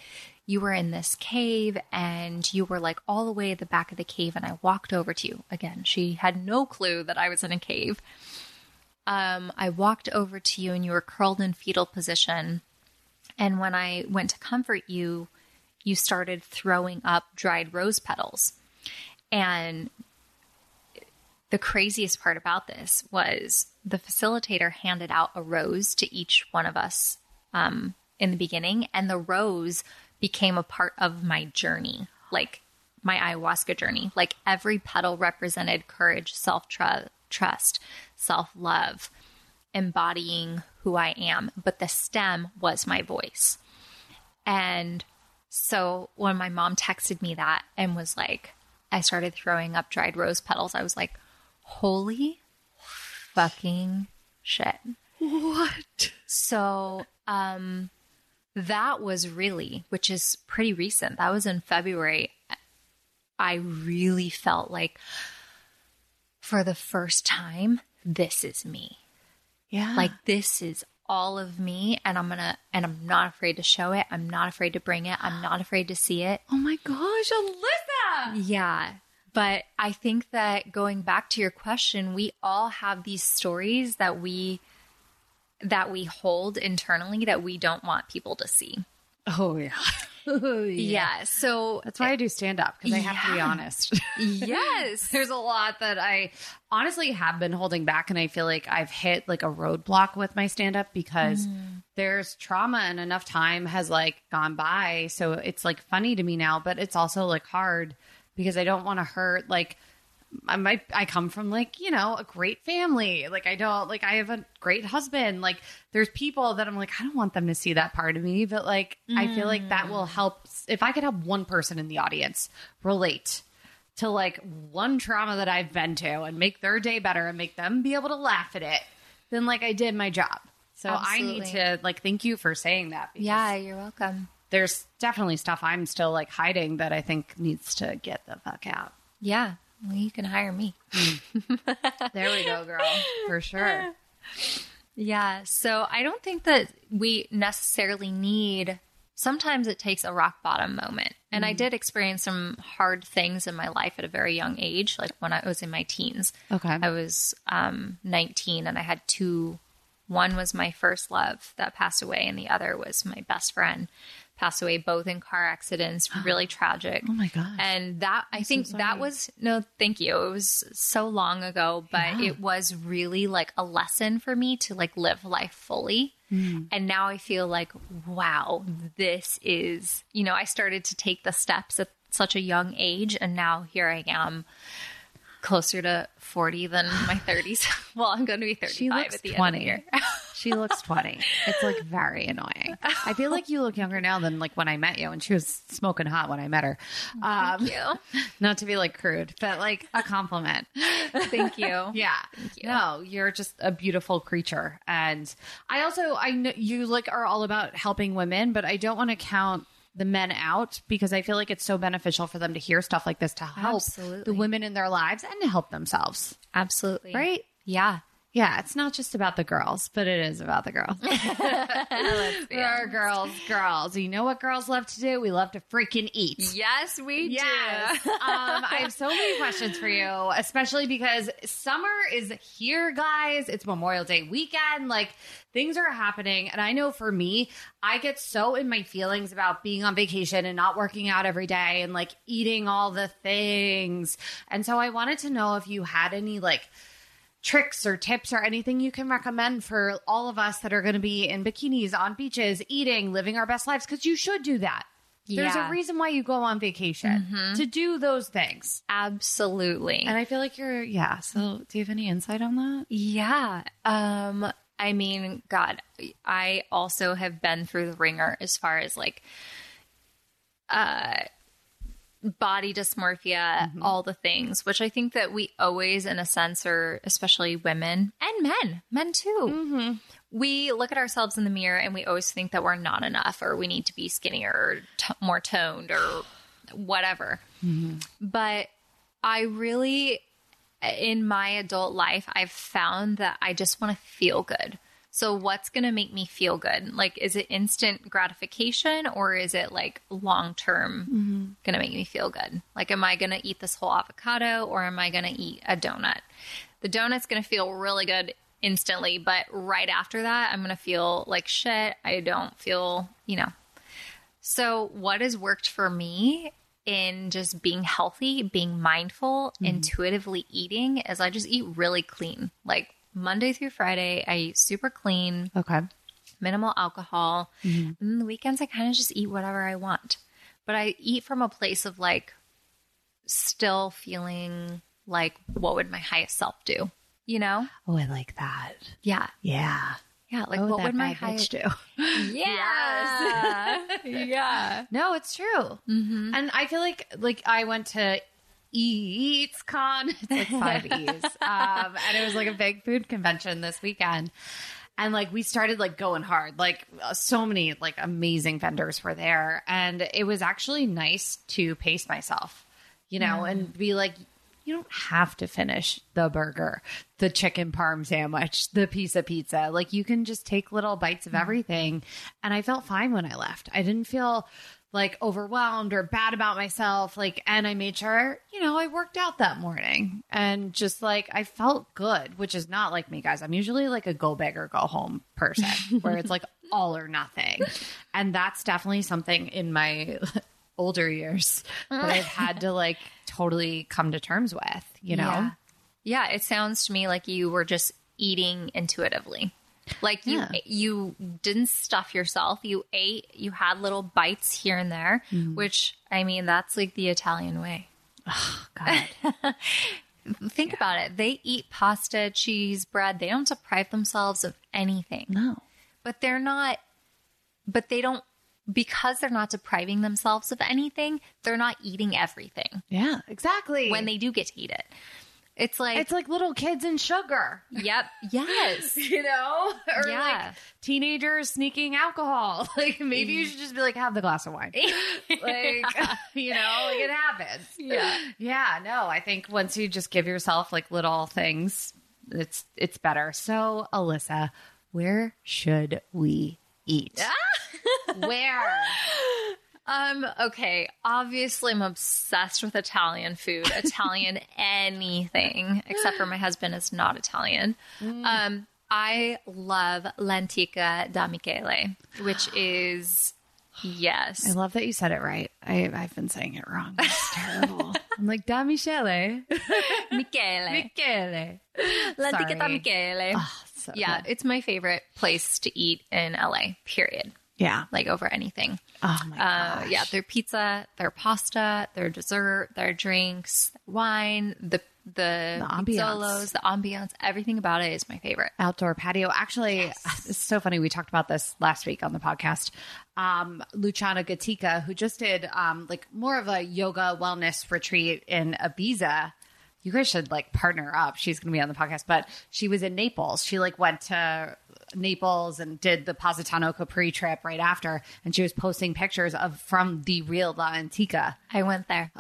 you were in this cave and you were like all the way at the back of the cave and I walked over to you. Again, she had no clue that I was in a cave. Um, I walked over to you and you were curled in fetal position. And when I went to comfort you, you started throwing up dried rose petals. And the craziest part about this was the facilitator handed out a rose to each one of us um, in the beginning, and the rose became a part of my journey, like my ayahuasca journey. Like every petal represented courage, self trust, self love, embodying who I am. But the stem was my voice. And so when my mom texted me that and was like, I started throwing up dried rose petals, I was like, holy fucking shit. What? So, um, that was really, which is pretty recent, that was in February. I really felt like for the first time, this is me. Yeah. Like this is all of me and I'm going to and I'm not afraid to show it. I'm not afraid to bring it. I'm not afraid to see it. Oh my gosh, Alyssa. Yeah. But I think that going back to your question, we all have these stories that we that we hold internally that we don't want people to see. Oh yeah. yeah. yeah. So that's why I do stand up because I have to be honest. yes. There's a lot that I honestly have been holding back and I feel like I've hit like a roadblock with my stand up because mm. there's trauma and enough time has like gone by. So it's like funny to me now, but it's also like hard because I don't want to hurt like I might I come from like, you know, a great family. Like I don't like I have a great husband. Like there's people that I'm like I don't want them to see that part of me, but like mm. I feel like that will help if I could have one person in the audience relate to like one trauma that I've been to and make their day better and make them be able to laugh at it, then like I did my job. So Absolutely. I need to like thank you for saying that. Yeah, you're welcome. There's definitely stuff I'm still like hiding that I think needs to get the fuck out. Yeah, well, you can hire me. there we go, girl. For sure. Yeah. So I don't think that we necessarily need, sometimes it takes a rock bottom moment. And mm I did experience some hard things in my life at a very young age, like when I was in my teens. Okay. I was um, 19 and I had two. One was my first love that passed away, and the other was my best friend passed away both in car accidents, really tragic. Oh my god. And that I'm I think so that was no thank you. It was so long ago, but yeah. it was really like a lesson for me to like live life fully. Mm. And now I feel like wow, this is, you know, I started to take the steps at such a young age and now here I am closer to 40 than my 30s. well, I'm going to be 35 she at the 20. end of the year. she looks 20. It's like very annoying. I feel like you look younger now than like when I met you and she was smoking hot when I met her. Um, Thank you. Not to be like crude, but like a compliment. Thank you. Yeah. Thank you. No, you're just a beautiful creature. And I also, I know you like are all about helping women, but I don't want to count the men out because I feel like it's so beneficial for them to hear stuff like this to help Absolutely. the women in their lives and to help themselves. Absolutely. Right? Yeah. Yeah, it's not just about the girls, but it is about the girls. There are girls, girls. You know what girls love to do? We love to freaking eat. Yes, we Yes. do. um, I have so many questions for you, especially because summer is here, guys. It's Memorial Day weekend. Like things are happening. And I know for me, I get so in my feelings about being on vacation and not working out every day and like eating all the things. And so I wanted to know if you had any like tricks or tips or anything you can recommend for all of us that are going to be in bikinis on beaches, eating, living our best lives because you should do that. There's Yeah. a reason why you go on vacation to do those things. Absolutely. And I feel like you're, yeah. So, do you have any insight on that? Yeah. Um I mean, god, I also have been through the ringer as far as like uh body dysmorphia, mm-hmm. all the things, which I think that we always in a sense are especially women and men, men too. Mm-hmm. We look at ourselves in the mirror and we always think that we're not enough or we need to be skinnier or t- more toned or whatever. Mm-hmm. But I really in my adult life, I've found that I just want to feel good. So, what's going to make me feel good? Like, is it instant gratification or is it like long term mm-hmm. going to make me feel good? Like, am I going to eat this whole avocado or am I going to eat a donut? The donut's going to feel really good instantly, but right after that, I'm going to feel like shit. I don't feel, you know. So, what has worked for me in just being healthy, being mindful, mm-hmm. intuitively eating is I just eat really clean. Like Monday through Friday, I eat super clean, Okay. minimal alcohol. Mm-hmm. And then the weekends, I kind of just eat whatever I want. But I eat from a place of like still feeling like, what would my highest self do? You know? Oh, I like that. Yeah. Yeah. Yeah. Like, what what would would my bad highest do? Yeah. yeah. No, it's true. Mm-hmm. And I feel like like I went to Eats Con. It's like five E's. Um, and it was like a big food convention this weekend. And like we started like going hard. Like uh, so many like amazing vendors were there. And it was actually nice to pace myself, you know, and be like, you don't have to finish the burger, the chicken parm sandwich, the piece of pizza. Like you can just take little bites of everything. And I felt fine when I left. I didn't feel like overwhelmed or bad about myself. Like, and I made sure, you know, I worked out that morning and just like I felt good, which is not like me, guys. I'm usually like a go big or go home person where it's like all or nothing. And that's definitely something in my older years that I've had to like totally come to terms with, you know? Yeah. Yeah, it sounds to me like you were just eating intuitively. Like you Yeah. you didn't stuff yourself. You ate, you had little bites here and there, Mm-hmm. which I mean, that's like the Italian way. God. Think about it. They eat pasta, cheese, bread. They don't deprive themselves of anything. No. But they're not but they don't because they're not depriving themselves of anything, they're not eating everything Yeah, exactly. when they do get to eat it. It's like it's like little kids and sugar. Yep. Yes. you know, or Yeah. like teenagers sneaking alcohol. Like maybe you mm. should just be like, have the glass of wine. like, you know, like it happens. Yeah. yeah. No, I think once you just give yourself like little things, it's it's better. So, Alyssa, where should we eat? where? Um, okay. Obviously I'm obsessed with Italian food. Italian anything. Except for my husband is not Italian. Um, I love L'Antica da Michele, which is yes. I love that you said it right. I, I've been saying it wrong. It's terrible. I'm like, da Michele. Michele. Michele. L'Antica da Sorry. Michele. So yeah, good. it's my favorite place to eat in LA, period. Yeah. Like over anything. Oh my Uh, yeah, their pizza, their pasta, their dessert, their drinks, wine, the the, The ambiance. pizzolos, the ambiance, everything about it is my favorite. outdoor patio. Actually, it's so funny. We talked about this last week on the podcast. Um, Luciana Gatica, who just did um, like more of a yoga wellness retreat in Ibiza. You guys should like partner up. She's going to be on the podcast, but she was in Naples. She like went to Naples and did the Positano Capri trip right after, and she was posting pictures of from the real La Antica. I went there.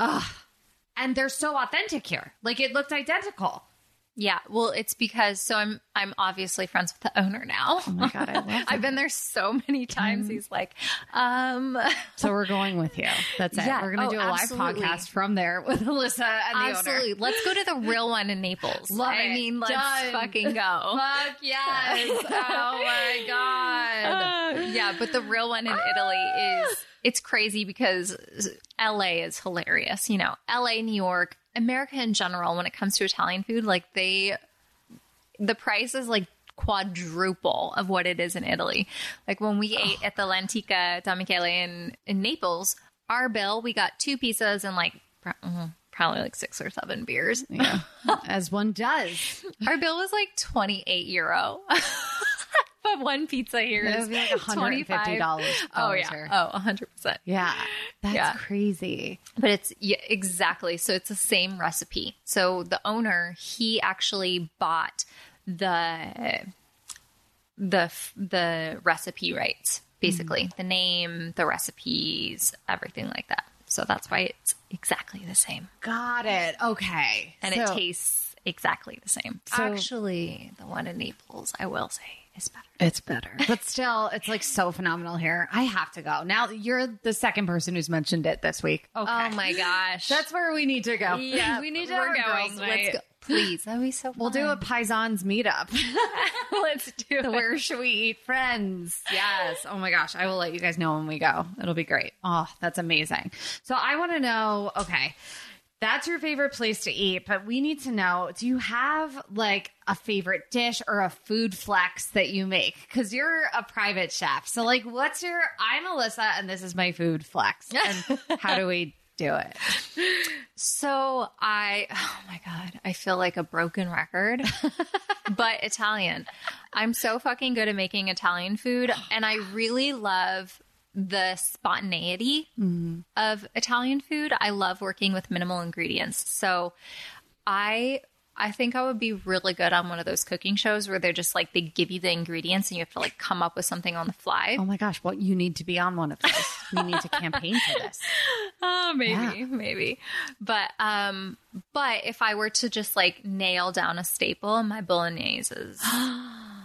and they're so authentic here. Like it looked identical. Yeah, well, it's because so I'm I'm obviously friends with the owner now. Oh my god, I love. I've been there so many times. He's like, um, So we're going with you. That's it. Yeah. We're gonna Oh, do a live podcast from there with Alyssa and the absolutely. owner. Let's go to the real one in Naples. Love I it. mean, let's Done. fucking go. Fuck yes! oh my god! yeah, but the real one in Italy is it's crazy because LA is hilarious. You know, LA, New York, America in general, when it comes to Italian food, like they, the price is like quadruple of what it is in Italy. Like when we ate at the L'Antica da Michele in, in Naples, our bill, we got two pizzas and like mhm, probably like six or seven beers. Yeah, as one does. Our bill was like 28 euro. but one pizza here is like $150 $25. Oh, yeah. here. Oh, 100%. Yeah, that's Yeah. crazy. But it's yeah, exactly. So it's the same recipe. So the owner, he actually bought the the the recipe rights, basically. Mm-hmm. The name, the recipes, everything like that. So that's why it's exactly the same. Got it. Okay, And it tastes exactly the same. So- Actually, the one in Naples, I will say, is better. It's better. But still, it's like so phenomenal here. I have to go. Now you're the second person who's mentioned it this week. Okay. Oh my gosh. That's where we need to go. yeah, we need to we're going. girls' night. Let's go. Please. That'd be so We'll do a Paisans meetup. Let's do it. Where should we eat? Friends. Yes. Oh my gosh. I will let you guys know when we go. It'll be great. Oh, that's amazing. So I want to know okay, that's your favorite place to eat, but we need to know do you have like a favorite dish or a food flex that you make? Because you're a private chef. So, like, what's your I'm Alyssa and this is my food flex. And how do we do it? So I, oh my God, I feel like a broken record, but Italian. I'm so fucking good at making Italian food. And I really love the spontaneity of Italian food. I love working with minimal ingredients. So I, I think I would be really good on one of those cooking shows where they're just like, they give you the ingredients and you have to like come up with something on the fly. Oh my gosh, well, you need to be on one of those. you need to campaign for this. Oh, maybe, Yeah. maybe. But um but if I were to just like nail down a staple, my bolognese is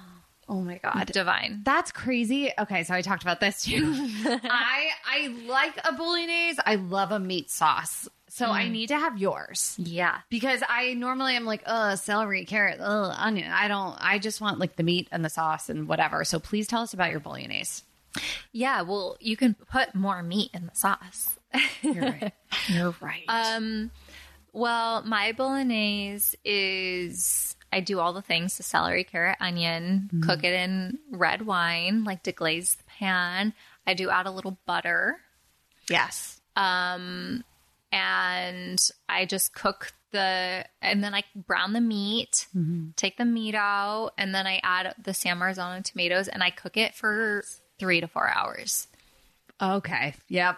Oh my God. divine. That's crazy. Okay, so I talked about this too. I I like a bolognese. I love a meat sauce. So I need to have yours. Yeah. Because I normally am like, uh, celery, carrot, onion. I don't I just want like the meat and the sauce and whatever. So please tell us about your bolognese. Yeah, well, you can put more meat in the sauce. You're right. You're right. Um well, my bolognese is I do all the things, the celery, carrot, onion, mm-hmm. cook it in red wine, like deglaze the pan. I do add a little butter. yes. um and i just cook the and then i brown the meat mm-hmm. take the meat out and then i add the san marzano tomatoes and i cook it for three to four hours Okay. Yep.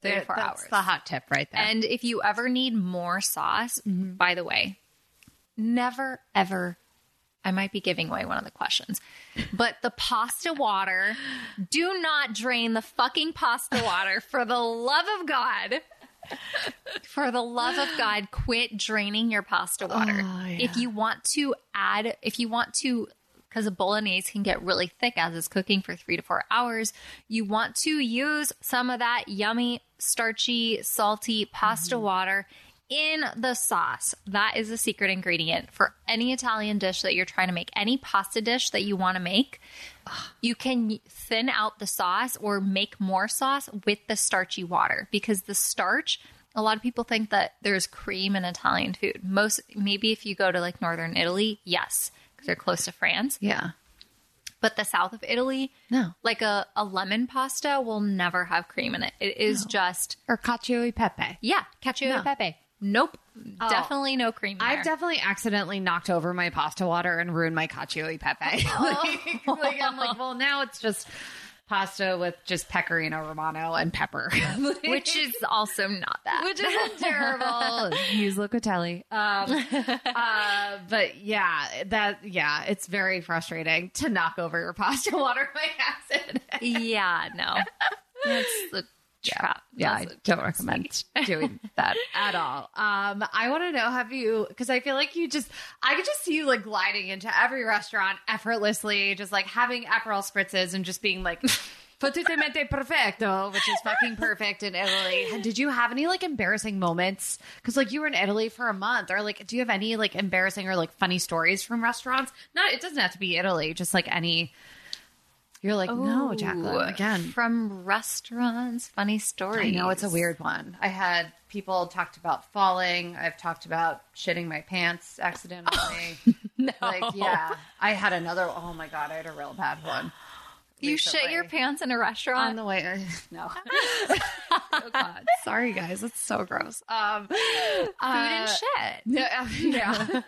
Three to four that's hours. the hot tip right there. and if you ever need more sauce mm-hmm. by the way never ever I might be giving away one of the questions. But the pasta water, do not drain the fucking pasta water for the love of God. For the love of God, quit draining your pasta water. Oh, yeah. If you want to add, if you want to, because a bolognese can get really thick as it's cooking for three to four hours, you want to use some of that yummy, starchy, salty pasta mm-hmm. water in the sauce. That is a secret ingredient for any Italian dish that you're trying to make, any pasta dish that you want to make. You can thin out the sauce or make more sauce with the starchy water because the starch, a lot of people think that there's cream in Italian food. Most, maybe if you go to like northern Italy, yes, because they're close to France. yeah. But the south of Italy, No. like a, a lemon pasta will never have cream in it. It is just, Or cacio e pepe. yeah, cacio No. e pepe. Nope. Definitely no cream. There. I've definitely accidentally knocked over my pasta water and ruined my cacio e pepe. like, like, I'm like, well, now it's just pasta with just pecorino romano and pepper, which is also not that. which isn't terrible. Use Locatelli. Um, uh, but yeah, that yeah, it's very frustrating to knock over your pasta water by accident. yeah, no. That's the trap. Yeah, I don't recommend doing that at all. Um, I want to know have you because I feel like you just I could just see you like gliding into every restaurant effortlessly, just like having Aperol spritzes and just being like Potutamente perfecto, which is fucking perfect in Italy. Did you have any like embarrassing moments? Because like you were in Italy for a month, or like do you have any like embarrassing or like funny stories from restaurants? Not it doesn't have to be Italy, just like any. You're like no, Jaclyn. Oh, again, from restaurants, funny stories. I know it's a weird one. I had people talked about falling. I've talked about shitting my pants accidentally. No. Like, yeah. I had another. Oh my god, I had a real bad one. You shit your pants in a restaurant on the way. No. oh god, sorry guys, that's so gross. Um, Food and shit. no, uh, yeah.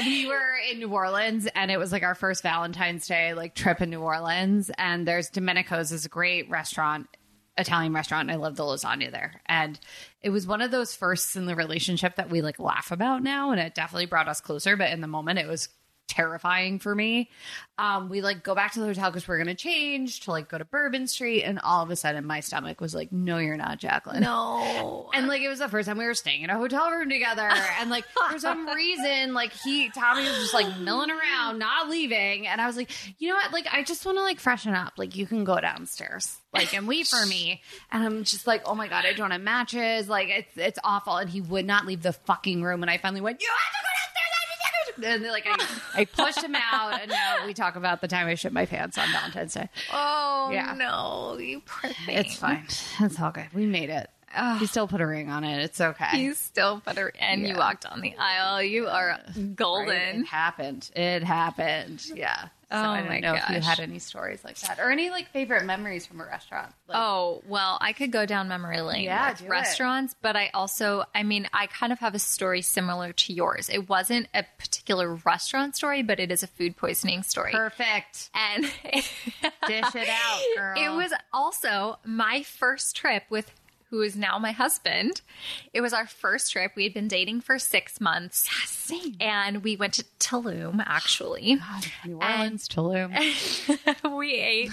we were in New Orleans and it was like our first Valentine's Day like trip in New Orleans and there's Domenica's is a great restaurant Italian restaurant and I love the lasagna there. And it was one of those firsts in the relationship that we like laugh about now and it definitely brought us closer but in the moment it was terrifying for me. Um, we like go back to the hotel because we're gonna change to like go to Bourbon Street, and all of a sudden my stomach was like, "No, you're not, Jaclyn." No. And like it was the first time we were staying in a hotel room together, and like for some reason, like he Tommy was just like milling around, not leaving, and I was like, you know what, like I just want to like freshen up. Like you can go downstairs, like and wait for me. And I'm just like, oh my god, I don't have matches. Like it's it's awful, and he would not leave the fucking room. And I finally went, you have to go. And like I, I pushed him out, and now we talk about the time I shit my pants on Valentine's Day. oh Yeah. no, you poor thing. It's fine. It's all good. We made it. He still put a ring on it. It's okay. You still put a ring. and you walked on the aisle. You are Right? golden. It happened. It happened. Yeah. So Oh I don't my know if you had any stories like that or any like favorite memories from a restaurant. Like, Oh, well, I could go down memory lane Yeah, with do it. restaurants, but I also, I mean, I kind of have a story similar to yours. It wasn't a particular restaurant story, but it is a food poisoning story. perfect. And Dish it out, girl. it was also my first trip with who is now my husband. It was our first trip. We had been dating for six months. same. And we went to Tulum, actually. Oh, New Orleans, Tulum. we ate,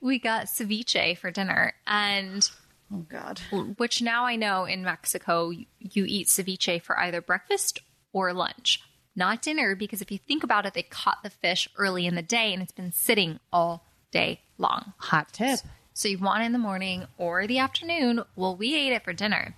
we got ceviche for dinner. And Oh God. which now I know in Mexico, you, you eat ceviche for either breakfast or lunch, not dinner, because if you think about it, they caught the fish early in the day and it's been sitting all day long. Hot tip. So you want it in the morning or the afternoon. Well, we ate it for dinner.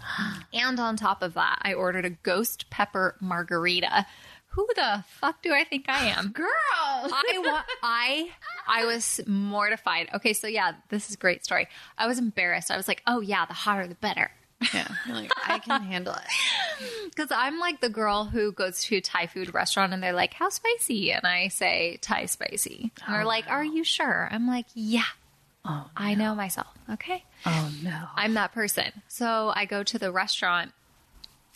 And on top of that, I ordered a ghost pepper margarita. Who the fuck do I think I am? Girl. I wa- I I was mortified. Okay, so yeah, this is a great story. I was embarrassed. I was like, "Oh yeah, the hotter the better." yeah. Like, I can handle it. Because I'm like the girl who goes to a Thai food restaurant and they're like, "How spicy?" and I say Thai spicy. And they're oh, like, "Are you sure?" I'm like, "Yeah, Oh, I know myself." Okay. oh no. I'm that person. So I go to the restaurant,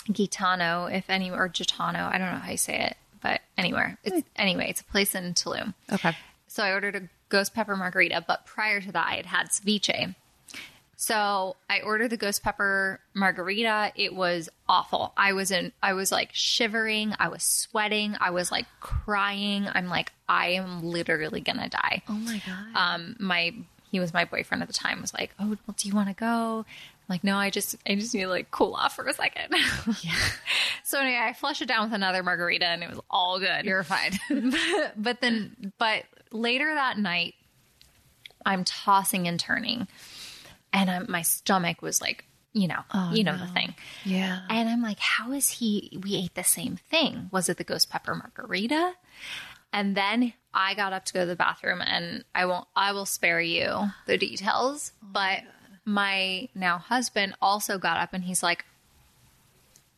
Gitano, if any, or Gitano. I don't know how you say it, but anywhere. It's, anyway, it's a place in Tulum. Okay. So I ordered a ghost pepper margarita, but prior to that, I had had ceviche. So I ordered the ghost pepper margarita. It was awful. I was in, I was like shivering. I was sweating. I was like crying. I'm like, I am literally gonna die Oh my God. um my he was my boyfriend at the time was like oh well do you want to go I'm like no i just i just need to like cool off for a second yeah so anyway i flushed it down with another margarita and it was all good You're fine. but then but later that night i'm tossing and turning and I'm, my stomach was like you know oh, you know the thing yeah. and I'm like, how is he? We ate the same thing. Was it the ghost pepper margarita? And then I got up to go to the bathroom, and I won't. I will spare you the details. Oh but my now husband also got up, and he's like,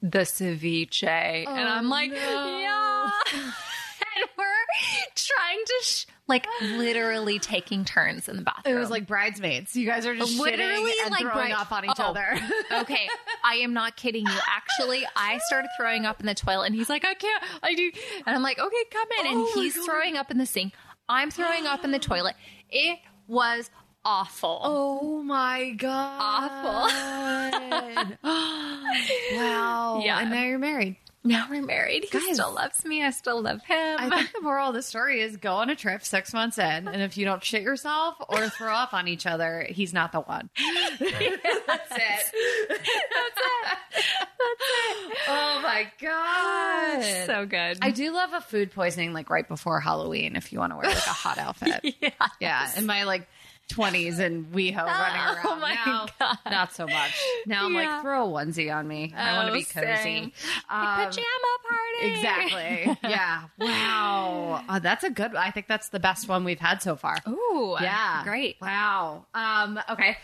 the ceviche, and oh, I'm like, yeah. and we're trying to sh- like literally taking turns in the bathroom. It was like bridesmaids. You guys are just Literally, and like, throwing bride- up on each Oh. other. okay, I am not kidding you. Actually, I started throwing up in the toilet, and he's like, "I can't, I do," and I'm like, "Okay, come in." And Oh my he's God. throwing up in the sink. I'm throwing up in the toilet. It was awful. Oh my god! Awful. wow. Yeah. And now you're married. Now we're married. He Guys. still loves me. I still love him. I think the moral of the story is go on a trip six months in, and if you don't shit yourself or throw up on each other, he's not the one. That's it. That's it. That's it. Oh my god. so good. I do love a food poisoning like right before Halloween if you want to wear like a hot outfit. yeah. Yeah, in my like 20s and WeHo running around. Oh my now, God. Not so much. Now I'm Yeah. like, throw a onesie on me. I want to Oh, be cozy. Um, Pajama party. Exactly. Yeah. Wow. Oh, that's a good. I think that's the best one we've had so far. Ooh. Yeah. Great. Wow. Um, okay.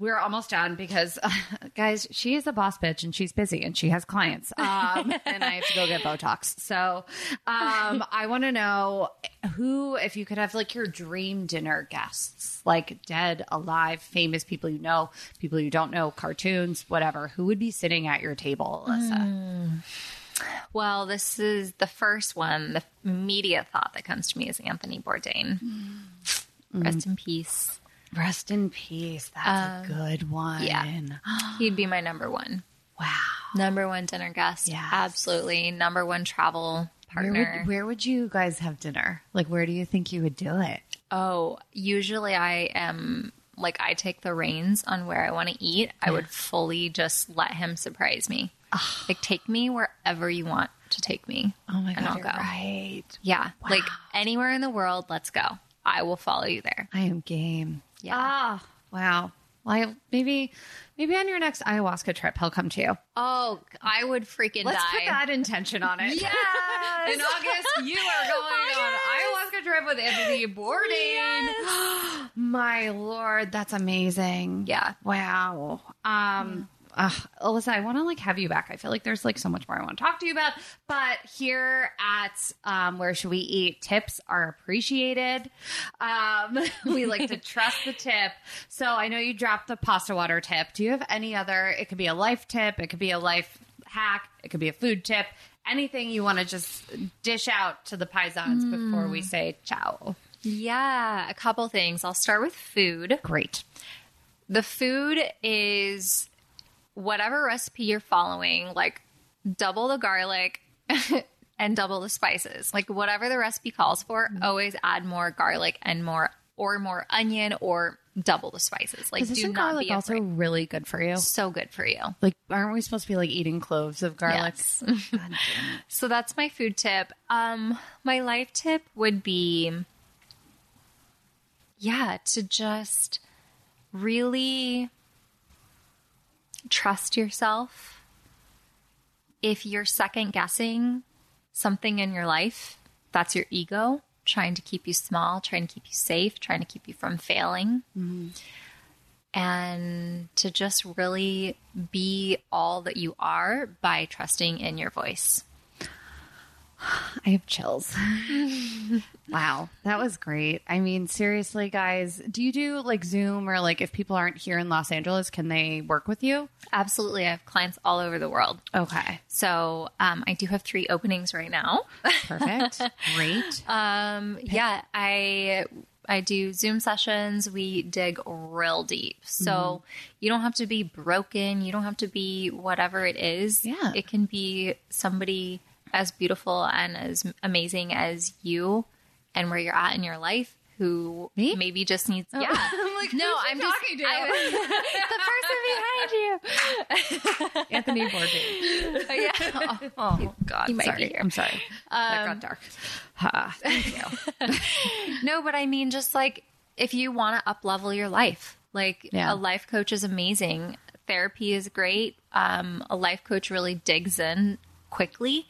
We're almost done because, uh, guys, she is a boss bitch and she's busy and she has clients. Um, and I have to go get Botox. So, um, I want to know who, if you could have like your dream dinner guests, like dead, alive, famous people you know, people you don't know, cartoons, whatever, who would be sitting at your table, Alyssa? Hmm. Well, this is the first one. The immediate thought that comes to me is Anthony Bourdain. Hmm. Rest in peace. Rest in peace. That's a um, good one. yeah. He'd be my number one. Wow. Number one dinner guest. Yeah. Absolutely. Number one travel Where would, where would you guys have dinner? Like, where do you think you would do it? Oh, usually I am like I take the reins on where I want to eat. I would fully just let him surprise me. Like take me wherever you want to take me. Oh my And I'll go. right. Yeah, like anywhere in the world, let's go. I will follow you there. I am game. Yeah. Ah, wow. Well, I, maybe, maybe on your next ayahuasca trip, he'll come to you. Oh, I would freaking Let's die. put that intention on it. Yes. In August, you are going on ayahuasca trip with Anthony Bourdain. My lord, that's amazing. Yeah. Wow. Um. Uh, Alyssa, I want to like have you back. I feel like there's like so much more I want to talk to you about. But here at um, Where Should We Eat, tips are appreciated. Um, we like to trust the tip. So I know you dropped the pasta water tip. Do you have any other? It could be a life tip. It could be a life hack. It could be a food tip. Anything you want to just dish out to the paisans before we say ciao. Yeah, a couple things. I'll start with food. Great. The food is whatever recipe you're following, like double the garlic and double the spices. Like whatever the recipe calls for, always add more garlic and more or more onion or double the spices. Like do not garlic be also really good for you? So good for you. Like, aren't we supposed to be like eating cloves of garlic? Yes. God damn it. So that's my food tip. Um, my life tip would be, yeah, to just really trust yourself. If you're second guessing something in your life, that's your ego trying to keep you small, trying to keep you safe, trying to keep you from failing. Mm-hmm. And to just really be all that you are by trusting in your voice. I have chills. wow, that was great. I mean, seriously, guys, do you do like Zoom or like if people aren't here in Los Angeles, can they work with you? Absolutely. I have clients all over the world. Okay, So um, I do have three openings right now. perfect. great. Um, yeah, I I do Zoom sessions. We dig real deep. So you don't have to be broken. You don't have to be whatever it is. Yeah. It can be somebody as beautiful and as amazing as you and where you're at in your life who Me? maybe just needs yeah. I'm like, no, I'm just talking to? I- the person behind you. Anthony Bourdain. yeah. Oh God, He might sorry. I'm sorry. that got dark. Ha, thank you. No, but I mean, just like if you want to up level your life, like Yeah. a life coach is amazing. Therapy is great. Um, a life coach really digs in quickly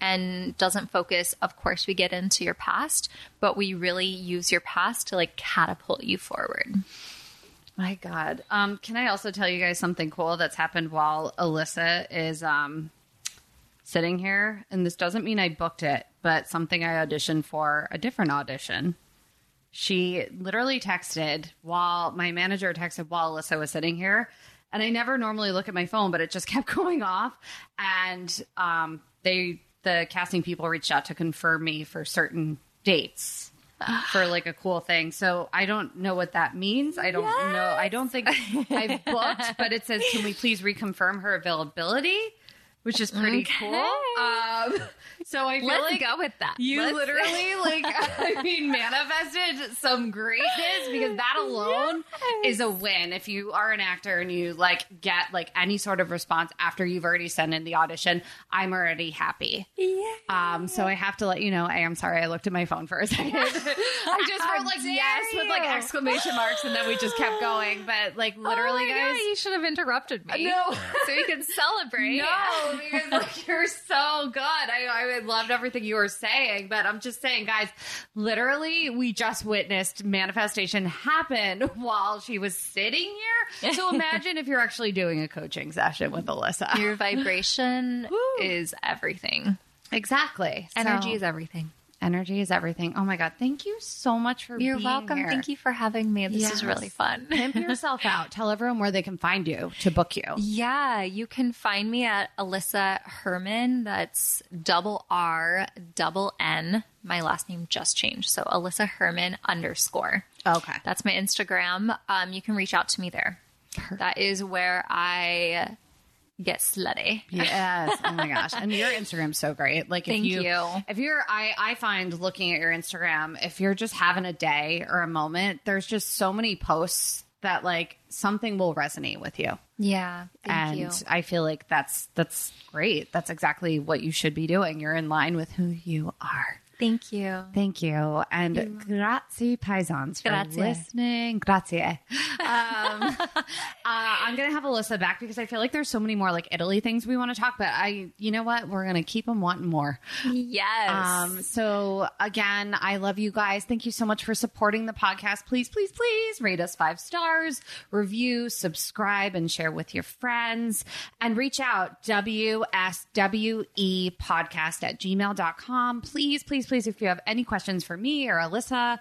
and doesn't focus. Of course, we get into your past, but we really use your past to like catapult you forward. My God. Um, can I also tell you guys something cool that's happened while Alyssa is um, sitting here? And this doesn't mean I booked it, but something I auditioned for a different audition. She literally texted while my manager texted while Alyssa was sitting here. And I never normally look at my phone, but it just kept going off. And um, they, the casting people reached out to confirm me for certain dates for like a cool thing. So I don't know what that means. I don't know. I don't think I've booked, but it says, can we please reconfirm her availability? which is pretty Okay. cool. Um, so I feel Let's like go with that. you Let's- literally like I mean manifested some greatness because that alone Yes. is a win. If you are an actor and you like get like any sort of response after you've already sent in the audition, I'm already happy. Yeah. Um, so I have to let you know. I am sorry. I looked at my phone for a second. I just wrote like yes with like exclamation marks, and then we just kept going. But like literally, oh guys. God, you should have interrupted me. No. so you can celebrate. No, because like you're so good. I, I loved everything you were saying, but I'm just saying, guys, literally, we just witnessed manifestation happen while she was sitting here. So imagine if you're actually doing a coaching session with Alyssa. Your vibration is everything. exactly. Energy So- is everything. Energy is everything. Oh my god, thank you so much for You're welcome. here. Thank you for having me. This is really fun. Pimp yourself out. Tell everyone where they can find you to book you. Yeah, you can find me at Alyssa Herrmann. That's double R, double N. My last name just changed. So Alyssa Herrmann underscore. Okay. That's my Instagram. Um, you can reach out to me there. That is where I get slutty. Yes. Oh my gosh. And your Instagram's so great. Like if Thank you, you. if you're I I find looking at your Instagram, if you're just having a day or a moment, there's just so many posts that like something will resonate with you. Yeah. Thank and you. I feel like that's that's great. That's exactly what you should be doing. You're in line with who you are. Thank you. Thank you. And grazie paisans for Grazie. listening. Grazie. Um, uh, I'm going to have Alyssa back because I feel like there's so many more like Italy things we want to talk about. I, you know what? We're going to keep them wanting more. Yes. Um, so again, I love you guys. Thank you so much for supporting the podcast. Please, please, please rate us five stars, review, subscribe, and share with your friends. And reach out, WSWE podcast at gmail.com. Please, please, please, if you have any questions for me or Alyssa,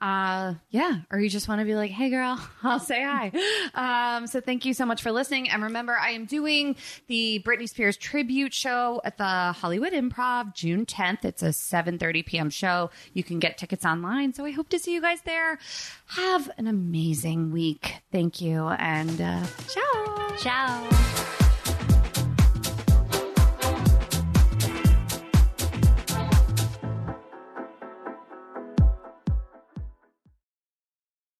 uh, yeah, or you just want to be like, hey girl, I'll say hi. Um, so thank you so much for listening. And remember, I am doing the Britney Spears tribute show at the Hollywood Improv June 10th. It's a 7:30 p.m. show. You can get tickets online. So I hope to see you guys there. Have an amazing week. Thank you. And uh, ciao. Ciao.